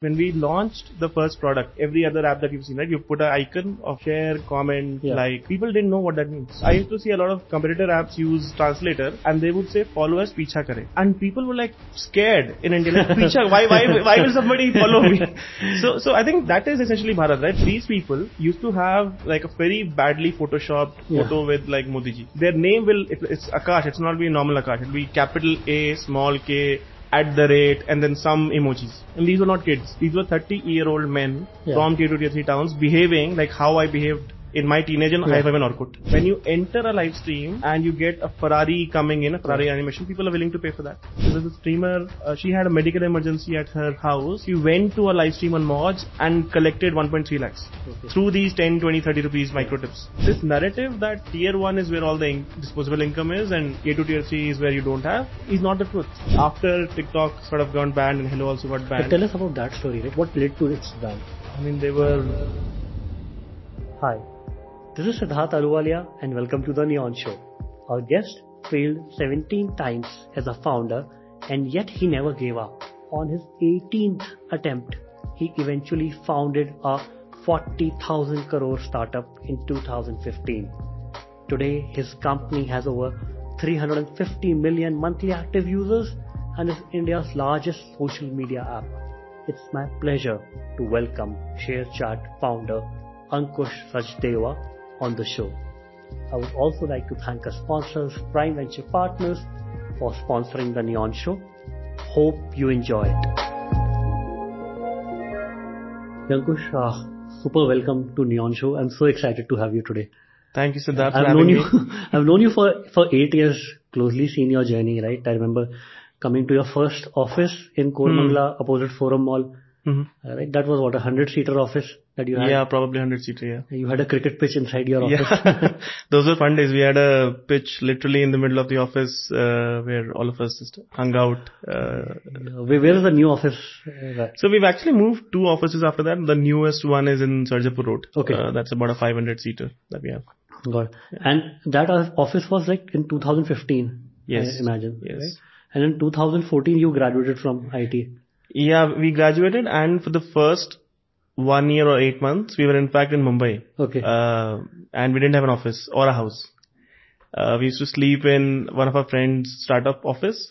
When we launched the first product, every other app that you've seen, right? You put an icon of share, comment, Yeah. like. People didn't know what that means. I used to see a lot of competitor apps use translator and they would say follow us, picha kare. And people were like scared in India. Like, picha, why, why, why will somebody follow me? So, so I think that is essentially Bharat, right? These people used to have like a very badly photoshopped Yeah. photo with like Modi ji. Their name will, it, it's Akash, it's not be normal Akash. It'll be capital A, small k, at the rate, and then some emojis. And these were not kids. These were 30 year old men Yeah. from tier 2, tier 3 towns behaving like how I behaved in my teenage and Yeah. high five and Orkut. When you enter a live stream and you get a Ferrari coming in, a Ferrari animation, people are willing to pay for that. There's a streamer, uh, she had a medical emergency at her house. She went to a live stream on Moj and collected 1.3 lakhs Okay. through these 10, 20, 30 rupees micro tips. This narrative that tier 1 is where all the in- disposable income is and tier 2, tier 3 is where you don't have is not the truth. After TikTok sort of got banned and Helo also got But banned. tell us about that story, right? What led to its ban? I mean, they were Hi, this is Siddharth Ahluwalia and welcome to the Neon Show. Our guest failed 17 times as a founder and yet he never gave up. On his 18th attempt, he eventually founded a 40,000 crore startup in 2015. Today, his company has over 350 million monthly active users and is India's largest social media app. It's my pleasure to welcome ShareChat founder Ankush Sachdeva on the show. I would also like to thank our sponsors, Prime Venture Partners, for sponsoring the Neon Show. Hope you enjoy it. Ankush, uh, super welcome to Neon Show. I'm so excited to have you today. Thank you, Siddharth, for I've having known me. you. I've known you for for eight years. Closely seen your journey, right? I remember coming to your first office in Koramangala, opposite Forum Mall. Mhm. Uh, Right, that was what a hundred seater office that you had. Yeah, probably 100 seater, yeah. You had a cricket pitch inside your office. Yeah, those were fun days. We had a pitch literally in the middle of the office uh, where all of us just hung out. Uh, where, where is the new office? Uh, so we've actually moved two offices after that. The newest one is in Sarjapur Road. Okay. Uh, that's about a 500 seater that we have. Got it. And that office was like in 2015. Yes. I imagine. Yes. Right? And in 2014, you graduated from IIT. Yeah, we graduated and for the first one year or eight months, we were in fact in Mumbai. Okay. Uh, and we didn't have an office or a house. Uh, we used to sleep in one of our friends' startup office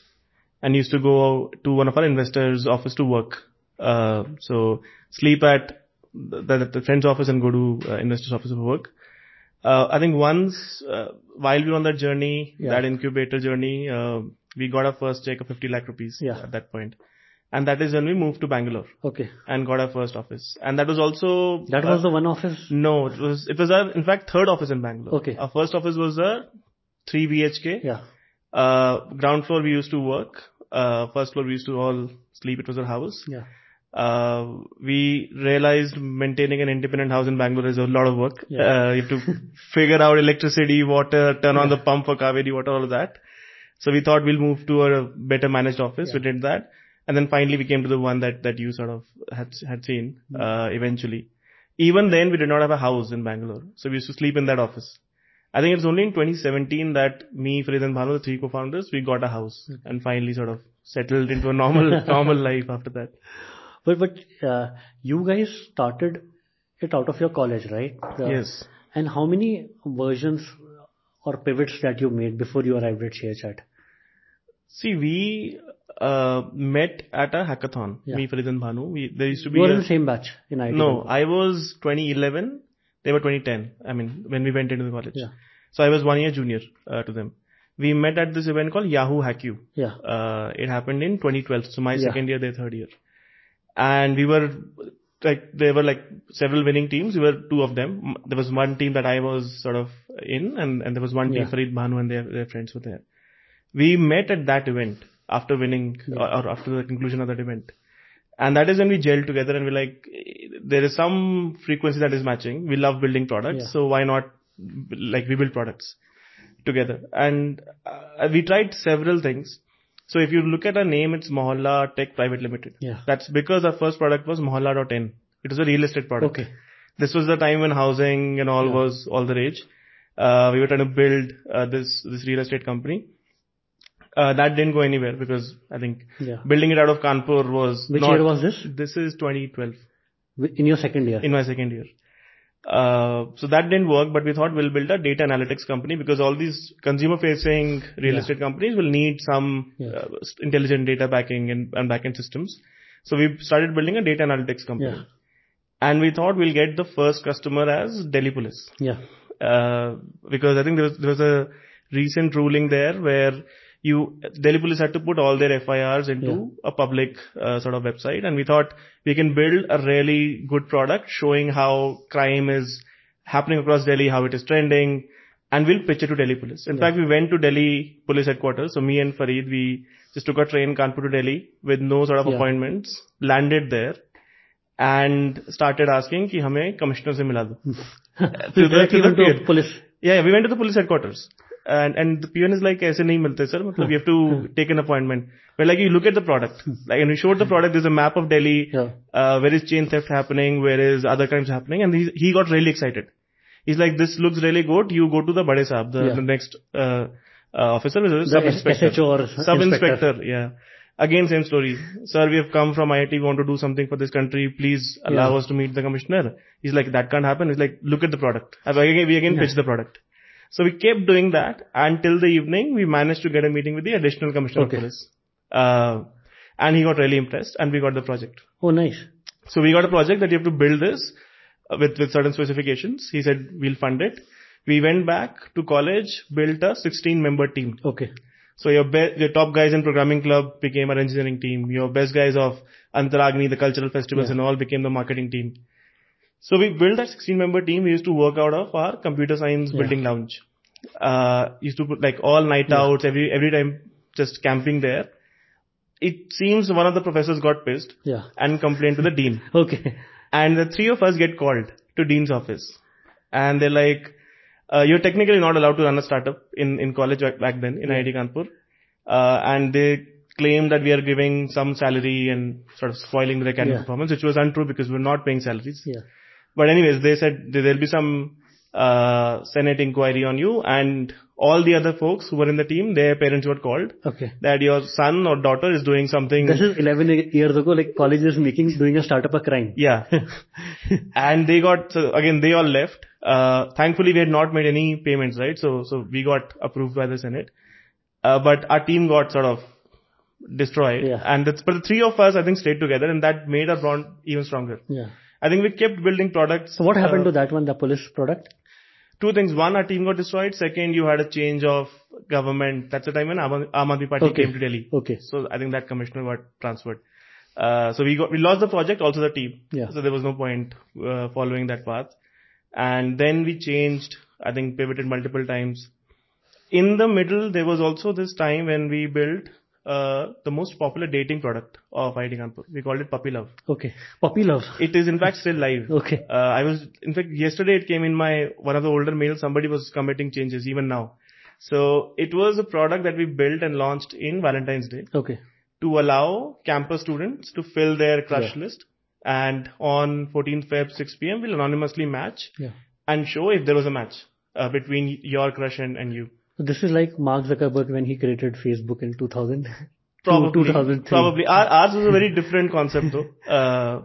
and used to go to one of our investors' office to work. Uh, so sleep at the, the, the friend's office and go to uh, investor's office for work. Uh, I think once, uh, while we were on that journey, Yeah. that incubator journey, uh, we got our first check of 50 lakh rupees Yeah. at that point. And that is when we moved to Bangalore Okay. and got our first office. And that was also That uh, was the one office. no, it was it was our in fact third office in Bangalore. Okay. Our first office was a three BHK. Yeah. Uh, ground floor we used to work. Uh, first floor we used to all sleep. It was our house. Yeah. Uh, we realized maintaining an independent house in Bangalore is a lot of work. Yeah. Uh, you have to figure out electricity, water, turn on the pump for Kaveri water, all of that. So we thought we'll move to a better managed office. We did that. And then finally we came to the one that, that you sort of had, had seen, Hmm. uh, eventually. Even then we did not have a house in Bangalore. So we used to sleep in that office. I think it's only in 2017 that me, Farid and Bhanu, the three co-founders, we got a house and finally sort of settled into a normal, normal life after that. But but uh, you guys started it out of your college, right? Uh, Yes. And how many versions or pivots that you made before you arrived at ShareChat? See, we uh, met at a hackathon. Yeah. Me, Farid and Bhanu. We, there used to be You were a- in the same batch in IIT. No. I was 2011. They were 2010. I mean, when we went into the college. Yeah. So I was one year junior uh, to them. We met at this event called Yahoo HackU. Yeah. Uh, it happened in 2012. So my Yeah. second year, their third year. And we were like, there were like several winning teams. We were two of them. There was one team that I was sort of in and, and there was one team, Yeah. Farid Bhanu and their, their friends were there. We met at that event after winning or, or after the conclusion of that event. And that is when we gelled together and we're like, there is some frequency that is matching. We love building products. Yeah. So why not, like, we build products together. And uh, we tried several things. So if you look at our name, it's Mohalla Tech Private Limited. Yeah. That's because our first product was Mohalla.in. It was a real estate product. Okay. This was the time when housing and all Yeah. was all the rage. Uh, we were trying to build uh, this this real estate company. Uh, that didn't go anywhere because I think building it out of Kanpur was Which not- year was this? This is 2012 In your second year? in my second year. Uh, so that didn't work, but we thought we'll build a data analytics company because all these consumer facing real estate companies will need some uh, intelligent data backing and, backend systems. So we started building a data analytics company. And we thought we'll get the first customer as Delhi Police. Yeah. Uh, because I think there was, there was a recent ruling there where you Delhi police had to put all their FIRs into a public uh, sort of website and we thought we can build a really good product showing how crime is happening across Delhi, how it is trending and we'll pitch it to Delhi police. In fact, we went to Delhi police headquarters. So me and Farid, we just took a train Kanpur to Delhi with no sort of appointments, landed there and started asking ki hame commissioner se mila do. to the, to the police. Yeah, we went to the police headquarters And and the peon is like, ऐसे नहीं मिलते sir. मतलब you have to take an appointment. But like you look at the product. Like and we showed the product. There's a map of Delhi. Yeah. Uh, where is chain theft happening? Where is other crimes happening? And he he got really excited. He's like, this looks really good. You go to the Bade Saab, the, Yeah. the next uh, uh, officer, which is The sub inspector. SHO or Sub inspector. inspector. Yeah. Again, same story. Sir, we have come from IIT. We want to do something for this country. Please allow Yeah. us to meet the commissioner. He's like, that can't happen. He's like, look at the product. And again, we again Yeah. pitch the product. So we kept doing that until the evening. We managed to get a meeting with the additional commissioner Okay. of police. Uh, and he got really impressed and we got the project. Oh, nice. So we got a project that you have to build this uh, with, with certain specifications. He said, we'll fund it. We went back to college, built a 16 member team. Okay. So your be- your top guys in programming club became our engineering team. Your best guys of Antaragni, the cultural festivals Yeah. and all became the marketing team. So we built that 16 member team. We used to work out of our computer science Yeah. building lounge. Uh, used to put like all night Yeah. outs, every, every time just camping there. It seems one of the professors got pissed Yeah. and complained to the dean. Okay. And the three of us get called to dean's office. And they're like, uh, you're technically not allowed to run a startup in, in college back, back then in Yeah. IIT Kanpur. Uh, and they claim that we are giving some salary and sort of spoiling the academic Yeah. performance, which was untrue because we're not paying salaries. Yeah. But anyways, they said there- there'll be some, uh, Senate inquiry on you and all the other folks who were in the team, their parents were called Okay. that your son or daughter is doing something. This is 11 years ago, like college is making, doing a startup a crime. Yeah. and they got, so again, they all left. Uh, thankfully we had not made any payments, right? So, so we got approved by the Senate. Uh, but our team got sort of destroyed. Yeah. And that's, but the three of us, I think, stayed together and that made our bond even stronger. Yeah. I think we kept building products. So what happened uh, to that one, the police product? Two things. One, our team got destroyed. Second, you had a change of government. That's the time when Aam Aadmi Party Okay. came to Delhi. Okay. So I think that commissioner got transferred. Uh, so we got, we lost the project, also the team. Yeah. So there was no point, uh, following that path. And then we changed, I think pivoted multiple times. In the middle, there was also this time when we built, uh, the most popular dating product of IIT Kanpur. We called it Puppy Love. Okay. Puppy love. It is in fact still live. Okay. Uh, I was, in fact, yesterday it came in my, one of the older mails, somebody was committing changes even now. So it was a product that we built and launched in Valentine's Day Okay. to allow campus students to fill their crush Yeah. list. And on 14th Feb 6 p.m. we'll anonymously match Yeah. and show if there was a match uh, between your crush and, and you. So this is like Mark Zuckerberg when he created Facebook in 2000. Probably, 2003. probably. Our, ours was a very different concept though. Uh,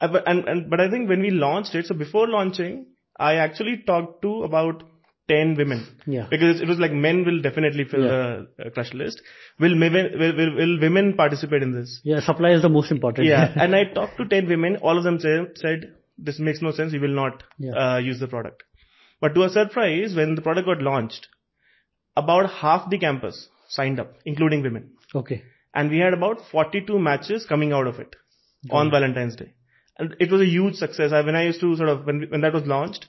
uh, but, and, and, but I think when we launched it, so before launching, I actually talked to about 10 women. Yeah. Because it was like men will definitely fill Yeah. the uh, crush list. Will, women will, will, will women participate in this? Yeah. Supply is the most important. Yeah. and I talked to 10 women. All of them say, said, this makes no sense. We will not Yeah. uh, use the product. But to our surprise, when the product got launched, about half the campus signed up, including women. okay. And we had about 42 matches coming out of it on Valentine's Day. And it was a huge success. I, when I used to sort of, when, when that was launched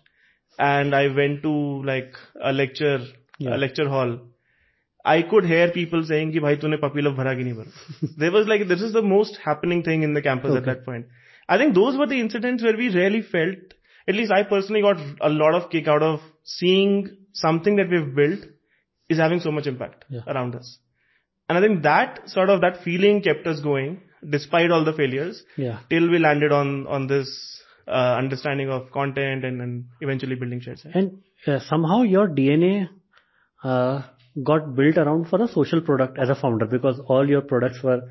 and I went to like a lecture, Yeah. a lecture hall, I could hear people saying कि भाई तूने puppy love भरा कि नहीं भरा. there was like, this is the most happening thing in the campus at Okay. that point. I think those were the incidents where we really felt, at least I personally got a lot of kick out of seeing something that we've built is having so much impact around us. And I think that sort of, that feeling kept us going despite all the failures till we landed on, on this, uh, understanding of content and, and eventually building ShareChat. And uh, somehow your DNA uh, got built around for a social product as a founder because all your products were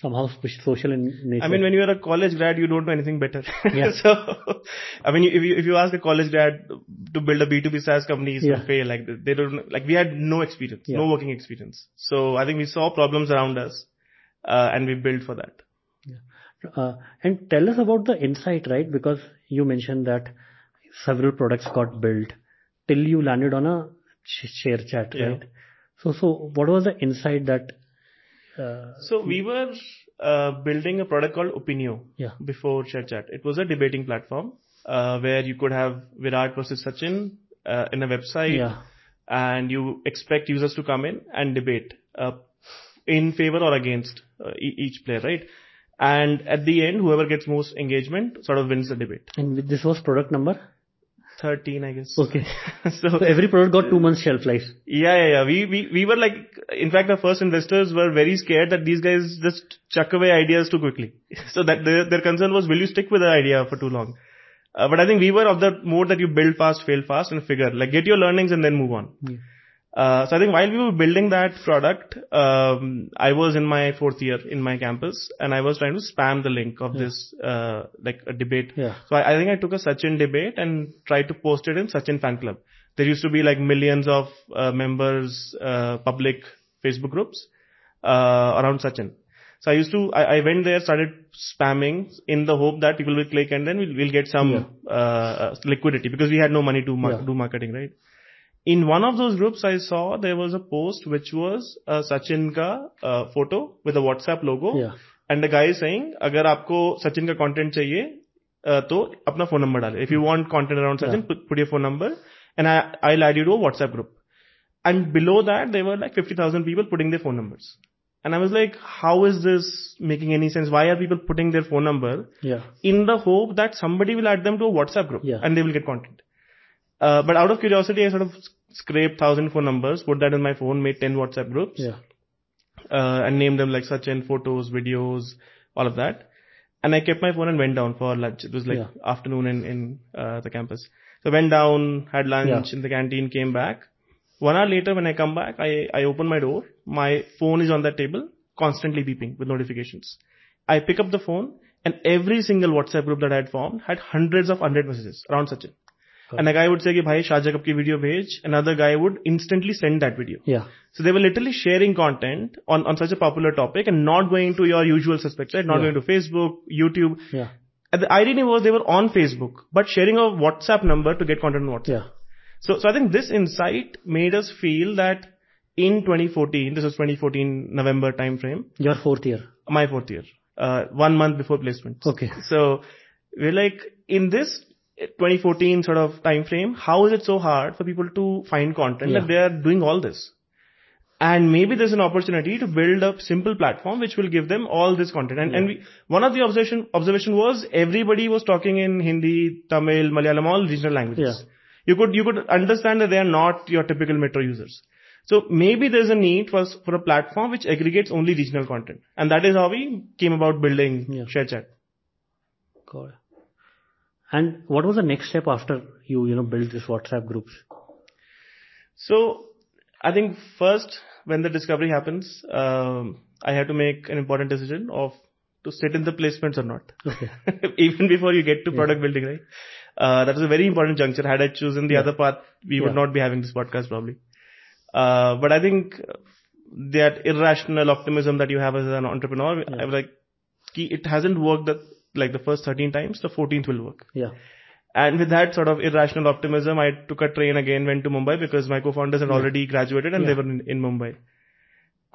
somehow social in nature. I mean, when you are a college grad, you don't know anything better. Yeah. so, I mean, if you, if you ask a college grad to build a B2B SaaS company, he's Yeah. fail. Like, they don't, like, we had no experience, Yeah. no working experience. So, I think we saw problems around us, uh, and we built for that. Uh, and tell us about the insight, right? Because you mentioned that several products got built till you landed on a ShareChat, Yeah. right? So, so what was the insight that? Uh, So, we were, uh, building a product called Opinio. yeah, before ShareChat. It was a debating platform uh, where you could have Virat versus Sachin uh, in a website, yeah, and you expect users to come in and debate uh, in favor or against uh, e- each player, right? And at the end, whoever gets most engagement sort of wins the debate. and this was product number. 13, I guess. Okay, so so every product got two months shelf life. yeah, yeah, yeah. We, we, we were like, in fact, our first investors were very scared that these guys just chuck away ideas too quickly. So that their, their concern was, will you stick with the idea for too long? Uh, but I think we were of the mode that you build fast, fail fast and figure, like get your learnings and then move on. Yeah. Uh, so I think while we were building that product, um, I was in my fourth year in my campus and I was trying to spam the link of this, uh, like a debate. Yeah. So I, I think I took a Sachin debate and tried to post it in Sachin fan club. There used to be like millions of uh, members, uh, public Facebook groups, uh, around Sachin. So I used to, I, I went there, started spamming in the hope that people will click and then we'll, we'll get some, uh, uh, liquidity because we had no money to mar- Yeah. do marketing, right? In one of those groups, I saw there was a post which was a Sachin ka uh, photo with a WhatsApp logo. Yeah. And the guy is saying, अगर आपको सचिन का content चाहिए uh, तो अपना phone number डाले. If you want content around Sachin, Yeah. put, put your phone number, and I I'll add you to a WhatsApp group. And below that, there were like 50,000 people putting their phone numbers. And I was like, how is this making any sense? Why are people putting their phone number Yeah. in the hope that somebody will add them to a WhatsApp group Yeah. and they will get content? Uh, but out of curiosity, I sort of scraped thousand phone numbers, put that in my phone, made 10 WhatsApp groups Yeah. uh, and named them like Sachin, photos, videos, all of that. And I kept my phone and went down for lunch. It was like afternoon in, in uh, the campus. So went down, had lunch in the canteen, came back. One hour later when I come back, I, I open my door. My phone is on that table, constantly beeping with notifications. I pick up the phone and every single WhatsApp group that I had formed had hundreds of unread messages around Sachin And a guy would say, कि भाई Shah Jacob की video bhej. Another guy would instantly send that video. Yeah. So they were literally sharing content on, on such a popular topic and not going to your usual suspects, right? Not Yeah. going to Facebook, YouTube. Yeah. And the irony was they were on Facebook, but sharing a WhatsApp number to get content on WhatsApp. Yeah. So, so I think this insight made us feel that in 2014, this was 2014 November timeframe, Your fourth year. my fourth year, uh, one month before placements. Okay. So we're like, in this 2014 sort of time frame, how is it so hard for people to find content Yeah. that they are doing all this? And maybe there's an opportunity to build a simple platform which will give them all this content. And, and we, one of the observation, observation was everybody was talking in Hindi, Tamil, Malayalam, all regional languages. Yeah. You could, you could understand that they are not your typical metro users. So maybe there's a need for, for a platform which aggregates only regional content. And that is how we came about building Yeah. ShareChat. Got. And what was the next step after you, you know, built this WhatsApp groups? So I think first when the discovery happens, um, I had to make an important decision of to sit in the placements or not. Okay. Even before you get to product building, right? Uh, that was a very important juncture. Had I chosen the Yeah. other path, we would not be having this podcast probably. Uh, but I think that irrational optimism that you have as an entrepreneur, I was like, it hasn't worked that, like the first 13 times, the 14th will work. Yeah. And with that sort of irrational optimism, I took a train again, went to Mumbai because my co-founders had already graduated and they were in, in Mumbai.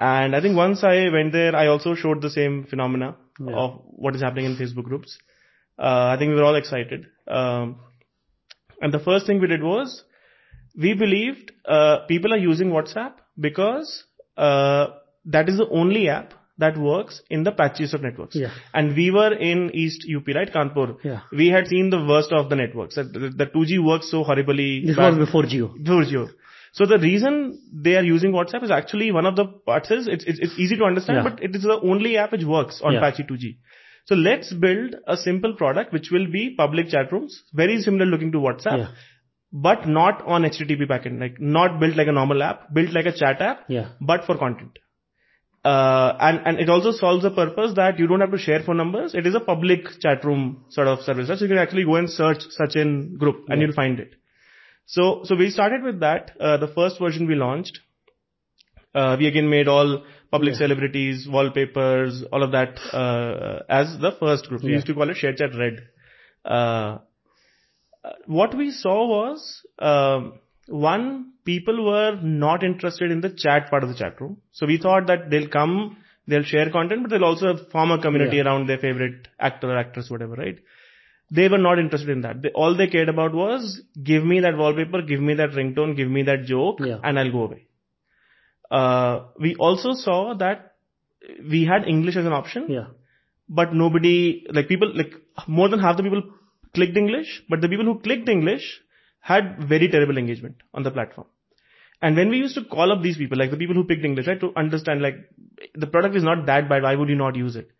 And I think once I went there, I also showed the same phenomena Yeah. of what is happening in Facebook groups. Uh, I think we were all excited. Um, and the first thing we did was we believed uh, people are using WhatsApp because uh, that is the only app that works in the patchiest of networks. Yeah. And we were in East UP, right? Kanpur. Yeah. We had seen the worst of the networks. The, the 2G works so horribly. This was before Jio. Before Jio. So the reason they are using WhatsApp is actually one of the parts is it's, it's, it's easy to understand, but it is the only app which works on. a patchy 2G. So let's build a simple product which will be public chat rooms, very similar looking to WhatsApp, but not on HTTP backend, like not built like a normal app, built like a chat app, Yeah. but for content. Uh, and, and it also solves the purpose that you don't have to share phone numbers. It is a public chat room sort of service. So you can actually go and search such Sachin group and you'll find it. So, so we started with that. Uh, the first version we launched. Uh, we again made all public celebrities, wallpapers, all of that, uh, as the first group. We used to call it ShareChat Red. What we saw was, um, one, people were not interested in the chat part of the chat room. So we thought that they'll come, they'll share content, but they'll also form a community around their favorite actor or actress, whatever, right? They were not interested in that. They, all they cared about was, give me that wallpaper, give me that ringtone, give me that joke, and I'll go away. Uh, we also saw that we had English as an option Yeah. but nobody, like people, like more than half the people clicked English, but the people who clicked English had very terrible engagement on the platform. And when we used to call up these people, like the people who picked English, right, to understand like the product is not that bad, why would you not use it?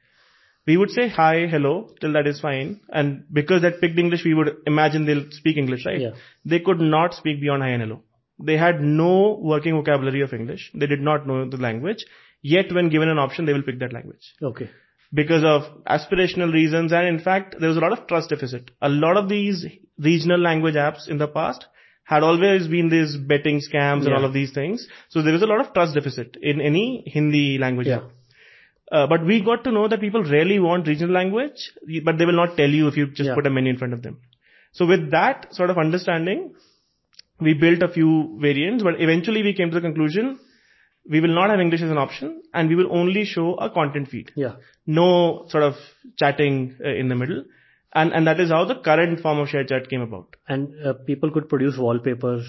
We would say hi, hello, till that is fine. And because that picked English, we would imagine they'll speak English, right? Yeah. They could not speak beyond hi and hello. They had no working vocabulary of English. They did not know the language. Yet when given an option, they will pick that language Okay. because of aspirational reasons and in fact there was a lot of trust deficit. A lot of these regional language apps in the past had always been these betting scams and all of these things. So there was a lot of trust deficit in any Hindi language Yeah. Uh, but we got to know that people really want regional language, but they will not tell you if you just Yeah. put a menu in front of them. So with that sort of understanding, we built a few variants, but eventually we came to the conclusion we will not have English as an option and we will only show a content feed Yeah. no sort of chatting uh, in the middle. And, and that is how the current form of ShareChat came about. And uh, people could produce wallpapers.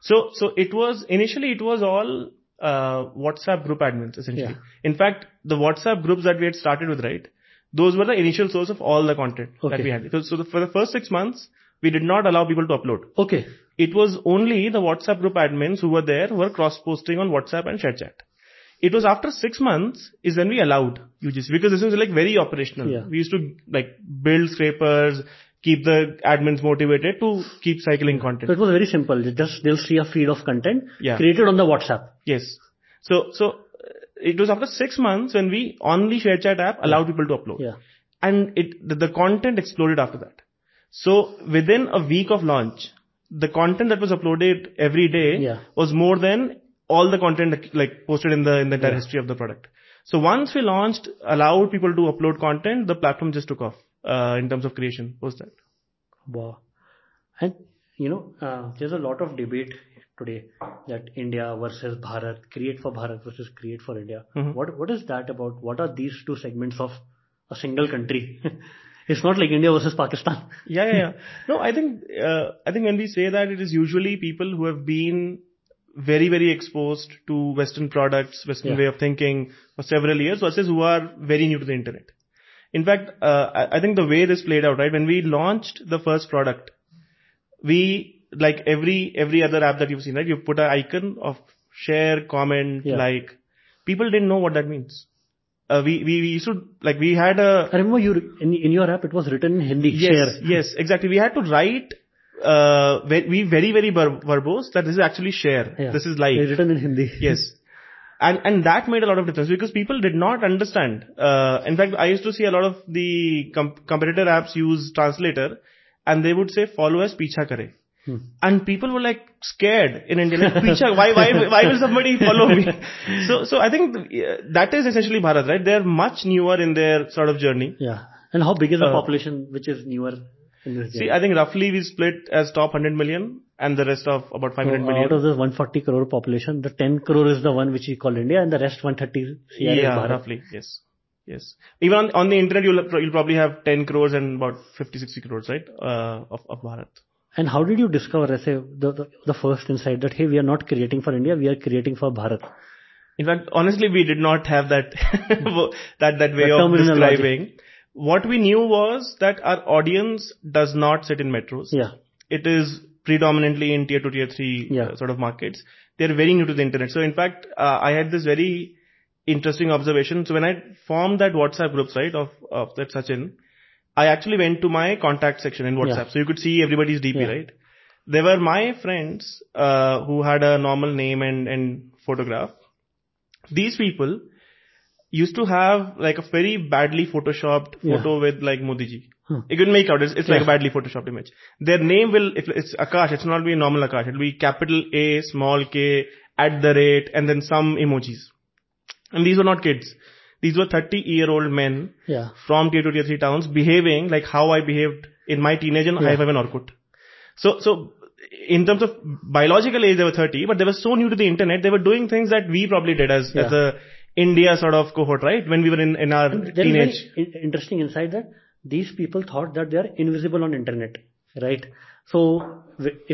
So, so it was, initially it was all, uh, WhatsApp group admins essentially. Yeah. In fact, the WhatsApp groups that we had started with, right? Those were the initial source of all the content Okay. that we had. So, so the, for the first six months, we did not allow people to upload. Okay. It was only the WhatsApp group admins who were there who were cross-posting on WhatsApp and ShareChat. It was after six months is when we allowed UGC because this was like very operational. Yeah. We used to like build scrapers, keep the admins motivated to keep cycling content. So it was very simple. They Just they'll see a feed of content Yeah. created on the WhatsApp. Yes. So, so it was after six months when we on the ShareChat app allowed people to upload. Yeah. And it, the, the content exploded after that. So within a week of launch, the content that was uploaded every day Yeah. was more than all the content like posted in the in the entire history of the product. So once we launched, allowed people to upload content, the platform just took off uh, in terms of creation post that. Wow. And you know, uh, there's a lot of debate today that India versus Bharat, create for Bharat versus create for India. Mhm. What what is that about? What are these two segments of a single country? it's not like India versus Pakistan. Yeah, yeah, yeah. No, I think uh, I think when we say that, it is usually people who have been very, very exposed to Western products, Western way of thinking for several years, versus who are very new to the internet. In fact, uh, I, I think the way this played out, right, when we launched the first product, we like every every other app that you've seen, right? You put an icon of share, comment, Yeah. like. People didn't know what that means. Uh, we, we we used to like we had a I remember you in, in your app it was written in Hindi. Yes, Share. yes, exactly. We had to write, uh, we very, very verbose that this is actually share. Yeah. This is It's live. written in Hindi. Yes. And, and that made a lot of difference because people did not understand. Uh, in fact, I used to see a lot of the com- competitor apps use translator and they would say follow us, picha kare. Hmm. And people were like scared in India, like, picha, why, why, why will somebody follow me? So, so I think that is essentially Bharat, right? They're much newer in their sort of journey. Yeah. And how big is the Uh, population which is newer See. I think roughly we split as top 100 million and the rest of about 500 So million. out of this 140 crore population, the 10 crore is the one which we call India and the rest 130 CR yeah, roughly. Yes. Yes. Even on, on the internet, you'll, you'll probably have 10 crores and about 50, 60 crores, right? Uh, of, of Bharat. And how did you discover, say, the, the, the first insight that, hey, we are not creating for India, we are creating for Bharat? In fact, honestly, we did not have that, that, that way The of describing. What we knew was that our audience does not sit in metros. Yeah. It is predominantly in tier two, tier three Yeah. uh, sort of markets. They're very new to the internet. So in fact, uh, I had this very interesting observation. So when I formed that WhatsApp group, right, of, of that Sachin, I actually went to my contact section in WhatsApp. Yeah. So you could see everybody's DP, Yeah. right? They were my friends uh, who had a normal name and, and photograph. These people used to have like a very badly photoshopped photo Yeah. with like Modi ji. Huh. You can make out it's, it's like a badly photoshopped image. Their name will if it's Akash, it's not be a normal Akash. It'll be capital A, small K, at the rate, and then some emojis. And these were not kids. These were 30 year old men Yeah. from tier 2, tier 3 towns behaving like how I behaved in my teenage and Yeah. high five and Orkut. So, so in terms of biological age, they were 30, but they were so new to the internet, they were doing things that we probably did as, as a India sort of cohort, right? When we were in, in our There is teenage. very in- interesting insight that these people thought that they are invisible on internet, right? So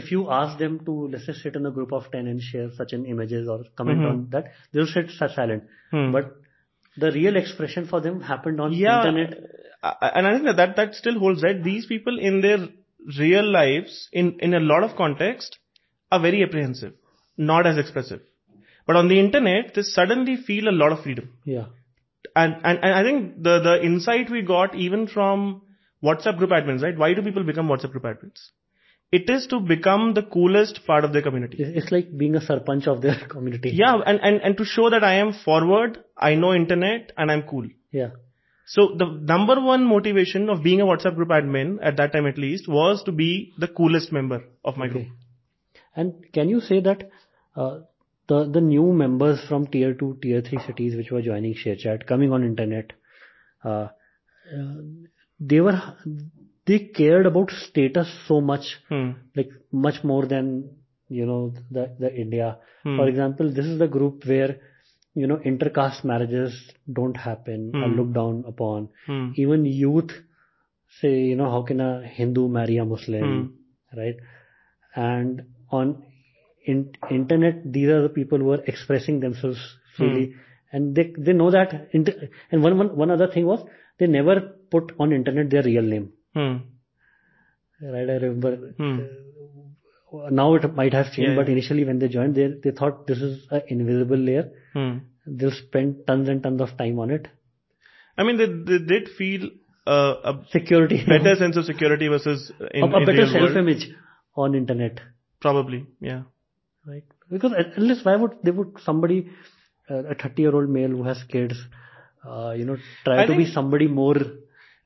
if you ask them to let's say sit in a group of ten and share such an images or comment Mhm. on that, they'll sit silent. Hmm. But the real expression for them happened on yeah, internet. And I think that, that that still holds, right? These people in their real lives, in in a lot of context, are very apprehensive, not as expressive. But on the internet, they suddenly feel a lot of freedom. Yeah, And, and, and I think the, the insight we got even from WhatsApp group admins, right? Why do people become WhatsApp group admins? It is to become the coolest part of their community. it's, like being a sarpanch of their community. Yeah, and, and, and to show that I am forward, I know internet, and I'm cool. yeah, So the number one motivation of being a WhatsApp group admin, at that time at least, was to be the coolest member of my group. Okay. And can you say that uh, the the new members from tier two, tier three cities which were joining ShareChat, coming on internet, uh, uh, they were they cared about status so much, Hmm. like much more than you know the the India. Hmm. For example, this is the group where you know intercaste marriages don't happen or Hmm. looked down upon. Hmm. Even youth say, you know, how can a Hindu marry a Muslim, right? And on in, internet, these are the people who are expressing themselves freely, and they they know that. Inter- and one, one one other thing was they never put on internet their real name, Hmm. right? I remember. Hmm. uh, Now it might have changed, Yeah, but yeah. initially when they joined, they they thought this is an invisible layer. Hmm. They'll spend tons and tons of time on it. I mean, they, they did feel uh, a Security, better sense of security versus in, a, a in better self-image on internet. Probably, yeah. Right. Because at least why would they would somebody uh, a 30 year old male who has kids, uh, you know, try I to be somebody more.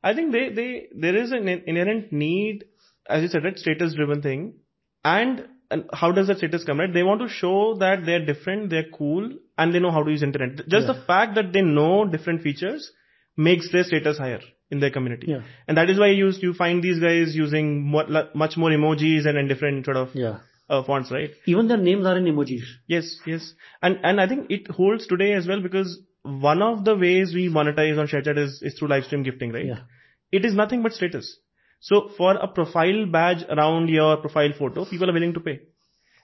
I think they, they, there is an inherent need, as you said, right, status driven thing. And, and how does that status come, right? They want to show that they're different, they're cool, and they know how to use internet. Just Yeah. the fact that they know different features makes their status higher in their community. Yeah. And that is why you, you find these guys using more, much more emojis and, and different sort of Yeah. Uh, fonts, right? Even their names are in emojis. Yes, yes. And and I think it holds today as well because one of the ways we monetize on ShareChat is, is through live stream gifting, right? Yeah. It is nothing but status. So for a profile badge around your profile photo, people are willing to pay.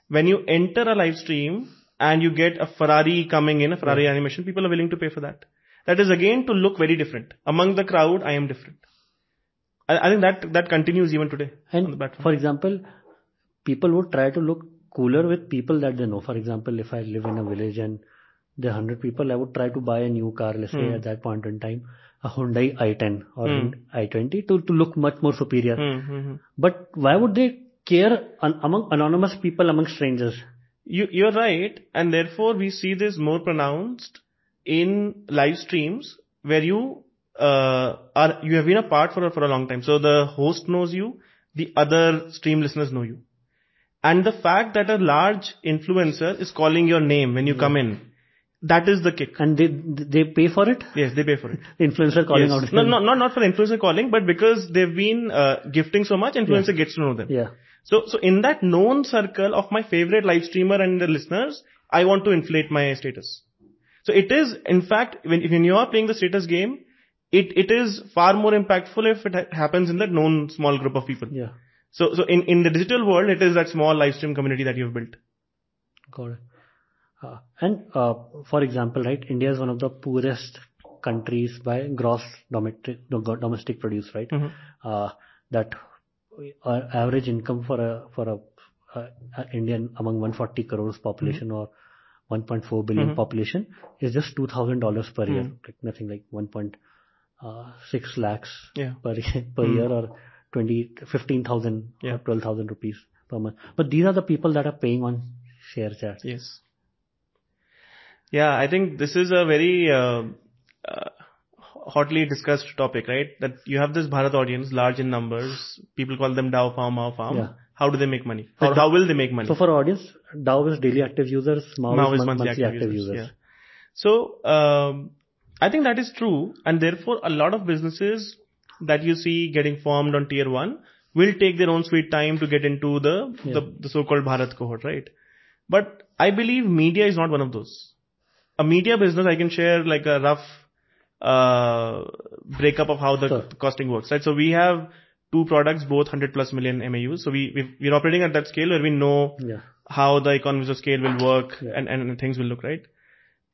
When you enter a live stream and you get a Ferrari coming in, a Ferrari animation, people are willing to pay for that. That is again to look very different. Among the crowd, I am different. I, I think that that continues even today on the And platform. for example, people would try to look cooler with people that they know. For example, if I live in a village and there are 100 people, I would try to buy a new car, let's say Hmm. at that point in time, a Hyundai i10 or Hmm. i20 to, to look much more superior. Hmm, hmm, hmm. But why would they care un- among anonymous people among strangers? You, you're right, and therefore we see this more pronounced in live streams where you uh, are you have been a part for for a long time. So the host knows you, the other stream listeners know you, and the fact that a large influencer is calling your name when you come in, that is the kick. And they they pay for it? Yes, they pay for it. The influencer calling Yes. out. No, no, not not for influencer calling, but because they've been uh, gifting so much, influencer gets to know them. Yeah. So, so in that known circle of my favorite live streamer and the listeners, I want to inflate my status. So it is, in fact, when, when you are playing the status game, it, it is far more impactful if it ha- happens in that known small group of people. Yeah. So, so in, in the digital world, it is that small live stream community that you've built. Got it. Uh, and uh, for example, right, India is one of the poorest countries by gross domestic domestic produce, right? Mhm. Uh, that our average income for a for a, a, a Indian among 140 crores population or 1.4 billion Mhm. population is just two thousand dollars per year, Mhm. like nothing like 1.6 lakhs Yeah. per per year or 20 15,000 Yeah. or 12,000 rupees per month. But these are the people that are paying on ShareChat. Yes. Yeah, I think this is a very uh, uh, hotly discussed topic, right? That you have this Bharat audience, large in numbers. People call them DAU farm, MAU farm. Yeah. How do they make money? Or how will they make money? So for audience, DAU is daily active users, MAU, is is monthly monthly, active, active, users. users. Yeah. So um, I think that is true, and therefore a lot of businesses that you see getting formed on tier one will take their own sweet time to get into the Yeah. the, the so-called Bharat cohort, right? But I believe media is not one of those. A media business, I can share like a rough uh, breakup of how the costing works, right? So we have two products, both 100 plus million MAUs. So we we we're operating at that scale where we know Yeah. how the economies of scale will work and, and things will look right.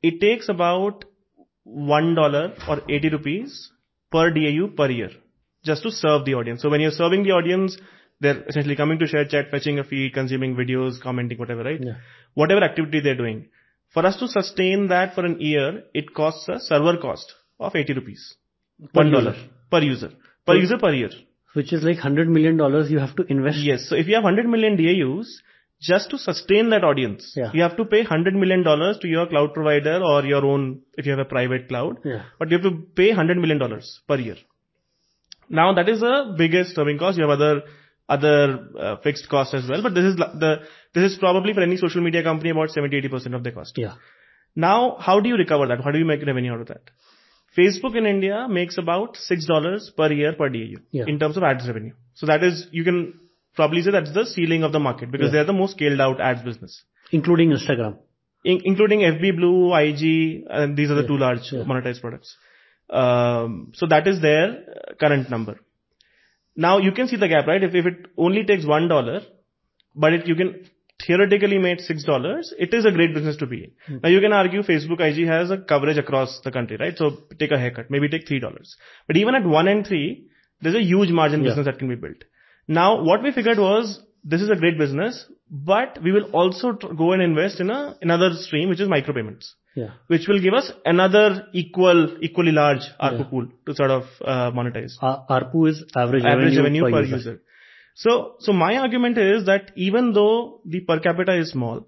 It takes about one dollar or 80 rupees per DAU per year just to serve the audience. So when you're serving the audience, they're essentially coming to ShareChat, fetching a feed, consuming videos, commenting, whatever, right? Yeah. Whatever activity they're doing. For us to sustain that for an year, it costs a server cost of 80 rupees. Per One dollar user. per user. Per So- user per year. Which is like $100 million you have to invest. Yes. So if you have 100 million DAUs, just to sustain that audience, Yeah. you have to pay 100 million dollars to your cloud provider or your own, if you have a private cloud, Yeah. but you have to pay 100 million dollars per year. Now that is the biggest serving cost. You have other, other uh, fixed costs as well, but this is the, this is probably for any social media company about 70-80% of the cost. Yeah. Now, how do you recover that? How do you make revenue out of that? Facebook in India makes about $6 per year per DAU Yeah. in terms of ads revenue. So that is, you can probably say that's the ceiling of the market because Yeah. they're the most scaled out ads business. Including Instagram. In- including FB Blue, IG, and these are the Yeah. two large monetized products. Um, so that is their current number. Now you can see the gap, right? If, if it only takes one dollar, but it, you can theoretically make six dollars, it is a great business to be in. Hmm. Now you can argue Facebook IG has a coverage across the country, right? So take a haircut, maybe take three dollars. But even at one and three, there's a huge margin business that can be built. Now what we figured was this is a great business, but we will also go and invest in a another stream which is micropayments. Which will give us another equal, equally large ARPU pool to sort of uh, monetize. ARPU is average, revenue, per user. So, so my argument is that even though the per capita is small,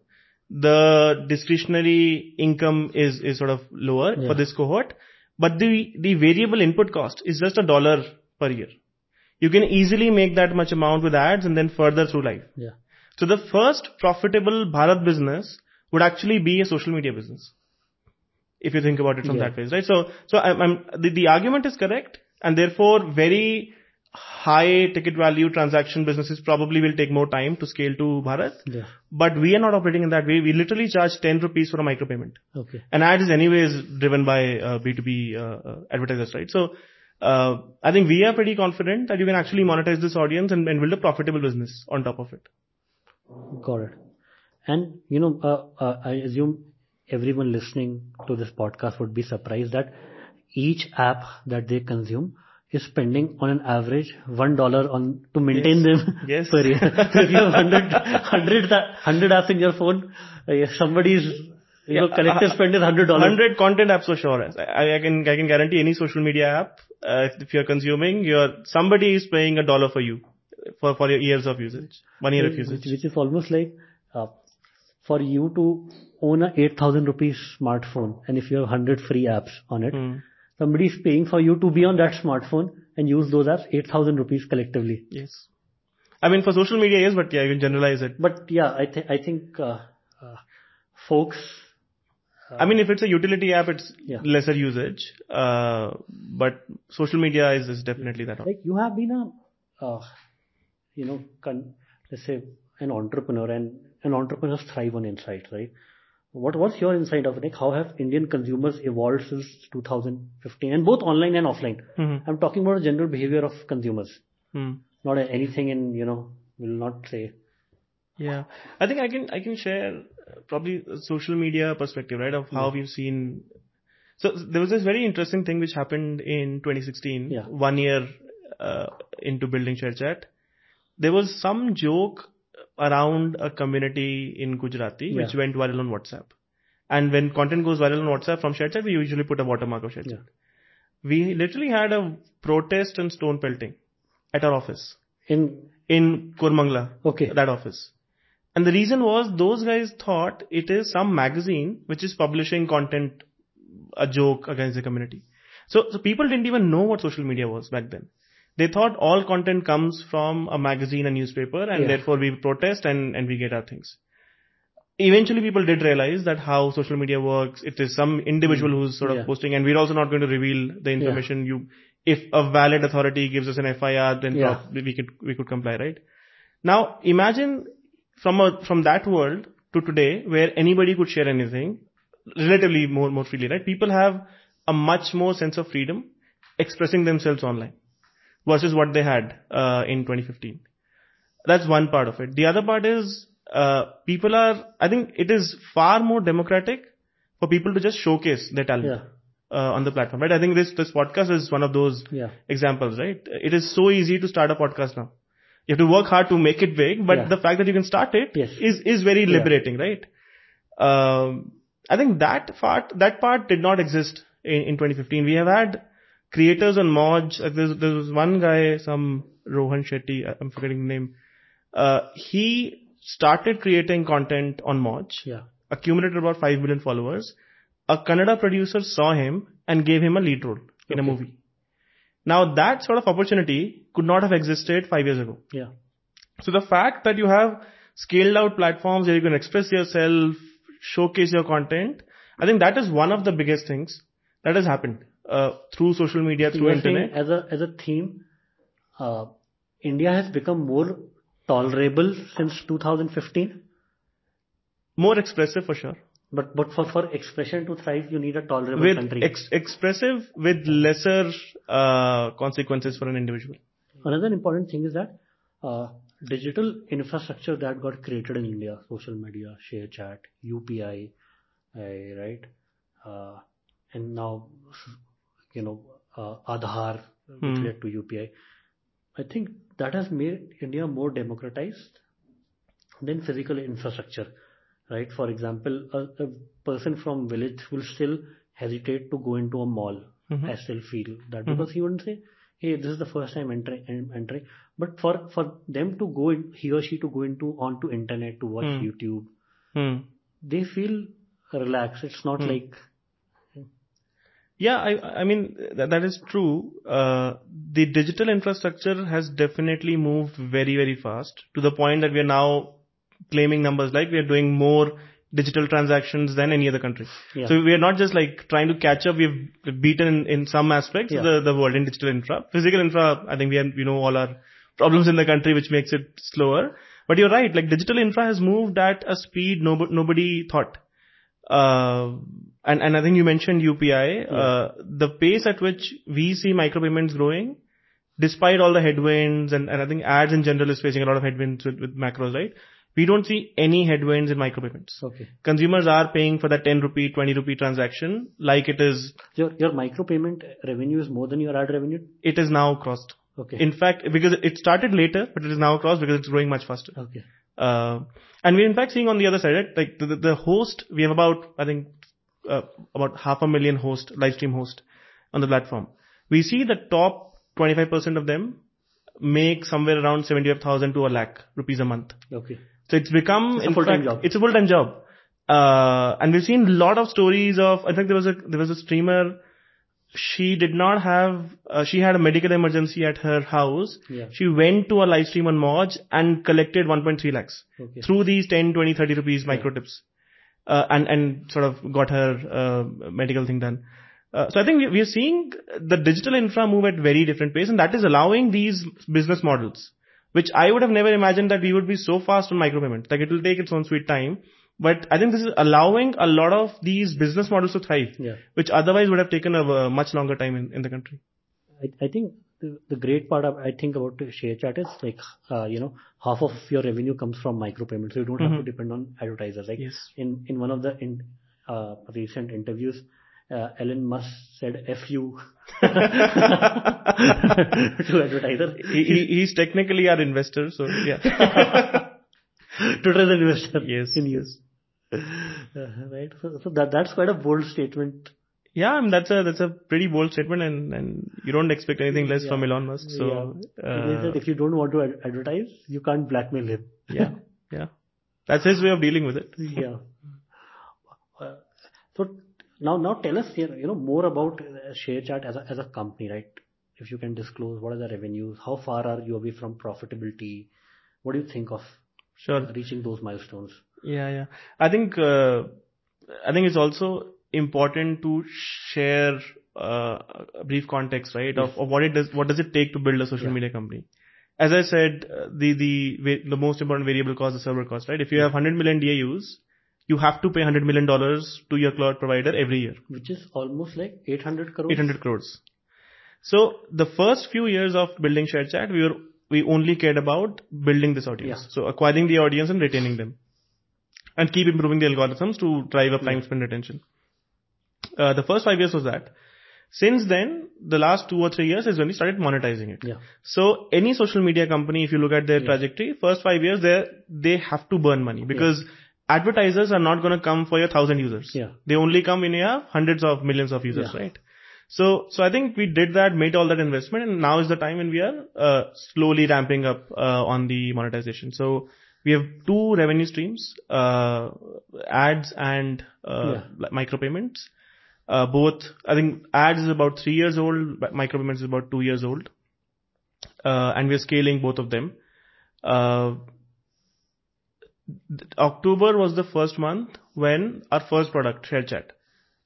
the discretionary income is, is sort of lower for this cohort, but the, the variable input cost is just a dollar per year. You can easily make that much amount with ads and then further through life. Yeah. So the first profitable Bharat business would actually be a social media business. If you think about it from Yeah. that phase, right? So, so I'm, I'm, the, the argument is correct and therefore very high ticket value transaction businesses probably will take more time to scale to Bharat. Yeah. But we are not operating in that way. We literally charge 10 rupees for a micropayment. Okay. And ad is anyways driven by uh, B2B uh, uh, advertisers, right? So, uh, I think we are pretty confident that you can actually monetize this audience and, and build a profitable business on top of it. Got it. And, you know, uh, uh, I assume everyone listening to this podcast would be surprised that each app that they consume is spending on an average one dollar on to maintain Yes. them Yes. per year. So if you have 100, 100, 100 apps in your phone, uh, somebody's you know collective uh, spend is hundred dollars. 100 content apps for sure. I, I can I can guarantee any social media app, uh, if, if you're consuming, you're somebody is paying a dollar for you for for your years of usage, one year of which, usage. which is almost like uh, for you to own a 8000 rupees smartphone and if you have 100 free apps on it Hmm. somebody is paying for you to be on that smartphone and use those apps 8000 rupees collectively Yes. I mean for social media, yes, but yeah, you can generalize it. but yeah i think i think uh, uh, folks I mean, if it's a utility app, it's Yeah. lesser usage. Uh, but social media is, is definitely that. like you have been a uh, you know con- let's say an entrepreneur and and entrepreneurs thrive on insights right what what's your insight of it like how have indian consumers evolved since 2015 and both online and offline Mhm. i'm talking about the general behavior of consumers Hmm. not anything in you know will not say Yeah, I think I can I can share probably a social media perspective, right, of how we've seen. So there was this very interesting thing which happened in 2016, Yeah. one year uh, into building ShareChat. There was some joke around a community in Gujarati which went viral on WhatsApp. And when content goes viral on WhatsApp from ShareChat, we usually put a watermark of ShareChat. We literally had a protest and stone pelting at our office In in Koramangala. Okay. That office. And the reason was those guys thought it is some magazine which is publishing content, a joke against the community. So, so people didn't even know what social media was back then. They thought all content comes from a magazine, a newspaper, and Yeah. therefore we protest and, and we get our things. Eventually people did realize that how social media works, it is some individual who's sort of Mm. Yeah. posting and we're also not going to reveal the information you, if a valid authority gives us an FIR, then Yeah. we could, we could comply, right? Now imagine from a, from that world to today where anybody could share anything relatively more, more freely, right? People have a much more sense of freedom expressing themselves online versus what they had, uh, in 2015. That's one part of it. The other part is, uh, people are, I think it is far more democratic for people to just showcase their talent. Yeah. Uh, on the platform, right? I think this, this podcast is one of those Yeah. examples, right? It is so easy to start a podcast now. You have to work hard to make it big, but Yeah. the fact that you can start it Yes. is is very liberating, right? Um, I think that part that part did not exist in, in 2015. We have had creators on Moj. Uh, There's there was one guy, some Rohan Shetty. I'm forgetting the name. Uh, he started creating content on Moj Yeah. accumulated about 5 million followers. A Kannada producer saw him and gave him a lead role in a movie. Now that sort of opportunity could not have existed five years ago. Yeah. So the fact that you have scaled out platforms where you can express yourself, showcase your content, I think that is one of the biggest things that has happened uh, through social media, So through you are saying internet. as a as a theme, uh, India has become more tolerable since 2015. More expressive for sure. But but for for expression to thrive, you need a tolerable With country. ex- expressive with lesser uh, consequences for an individual. Another important thing is that uh, digital infrastructure that got created in India, social media, ShareChat, UPI, uh, right, uh, and now you know uh, Aadhaar, which led to UPI. I think that has made India more democratized than physical infrastructure, right? For example, a, a person from village will still hesitate to go into a mall Mhm. as they'll feel that because he wouldn't say, "Hey, this is the first time entering." entering. But for for them to go, in, he or she to go into onto internet to watch Hmm. YouTube, Hmm. they feel relaxed. It's not Hmm. like Yeah, I I mean that, that is true. Uh, the digital infrastructure has definitely moved very very fast to the point that we are now claiming numbers like we are doing more digital transactions than any other country. Yeah. So we are not just like trying to catch up. We've beaten in, in some aspects Yeah. the the world in digital infra. Physical infra, I think we have, we know all our problems in the country, which makes it slower. But you're right. Like digital infra has moved at a speed nobody nobody thought. Uh, and, and I think you mentioned UPI, uh, the pace at which we see micropayments growing, despite all the headwinds and, and I think ads in general is facing a lot of headwinds with, macros, right? We don't see any headwinds in micropayments. okay. Consumers are paying for that 10 rupee, 20 rupee transaction like it is, Your your micropayment revenue is more than your ad revenue. it is now crossed. Okay. In fact, because it started later, but it is now crossed because it's growing much faster. okay. Uh, and we're in fact seeing on the other side, right? Like the, the, the host, we have about, I think, about half a million host, live stream host on the platform. We see the top 25% of them make somewhere around 75,000 to a lakh rupees a month. Okay. So it's become, It's a full-time job. It's a full-time job. Uh, and we've seen a lot of stories of, in fact, there was a, there was a streamer, she did not have, uh, she had a medical emergency at her house. Yeah. She went to a live stream on Moj and collected 1.3 lakhs Okay. through these 10, 20, 30 rupees micro tips. Uh, and, and sort of got her, uh, medical thing done. Uh, so I think we, we are seeing the digital infra move at very different pace and that is allowing these business models, which I would have never imagined that we would be so fast on micropayment. Like it will take its own sweet time. But I think this is allowing a lot of these business models to thrive, Yeah. which otherwise would have taken a, uh much longer time in, in the country. I, I think the, great part of, I think about ShareChat is like, uh, you know, half of your revenue comes from micropayments. So you don't have to depend on advertisers. Like Yes. in, in one of the in, uh, recent interviews, uh, Elon Musk said F you to advertiser. He, he, he's technically our investor, so yeah. Twitter is an investor Yes, in use. Uh, right. So, so that, that's quite a bold statement. Yeah, I mean, that's a that's a pretty bold statement, and and you don't expect anything less Yeah. from Elon Musk. So yeah. Uh, if you don't want to ad- advertise, you can't blackmail him. yeah, yeah, that's his way of dealing with it. yeah. Uh, so now, now tell us here, you know, more about ShareChat as a as a company, right? If you can disclose, what are the revenues? How far are you away from profitability? What do you think of Sure. reaching those milestones? Yeah, yeah. I think uh, I think it's also important to share uh, a brief context, right, of, of what it does, what does it take to build a social Yeah. media company. As I said, uh, the the the most important variable cost is server cost, right? If you have 100 million DAUs, you have to pay 100 million dollars to your cloud provider every year, Which is almost like 800 crores. 800 crores. So the first few years of building ShareChat, we were we only cared about building this audience, Yeah. so acquiring the audience and retaining them and keep improving the algorithms to drive up time spent retention. Uh, the first five years was that. Since then, the last two or three years is when we started monetizing it. Yeah. So any social media company, if you look at their trajectory, first five years, they they have to burn money because advertisers are not going to come for your thousand users. Yeah. They only come when you have hundreds of millions of users, Yeah. right? So, so I think we did that, made all that investment, and now is the time when we are uh, slowly ramping up uh, on the monetization. So we have two revenue streams, uh, ads and uh, Yeah. micropayments. Uh, both, I think ads is about three years old, but micropayments is about two years old. Uh, and we're scaling both of them. Uh, October was the first month when our first product, ShareChat,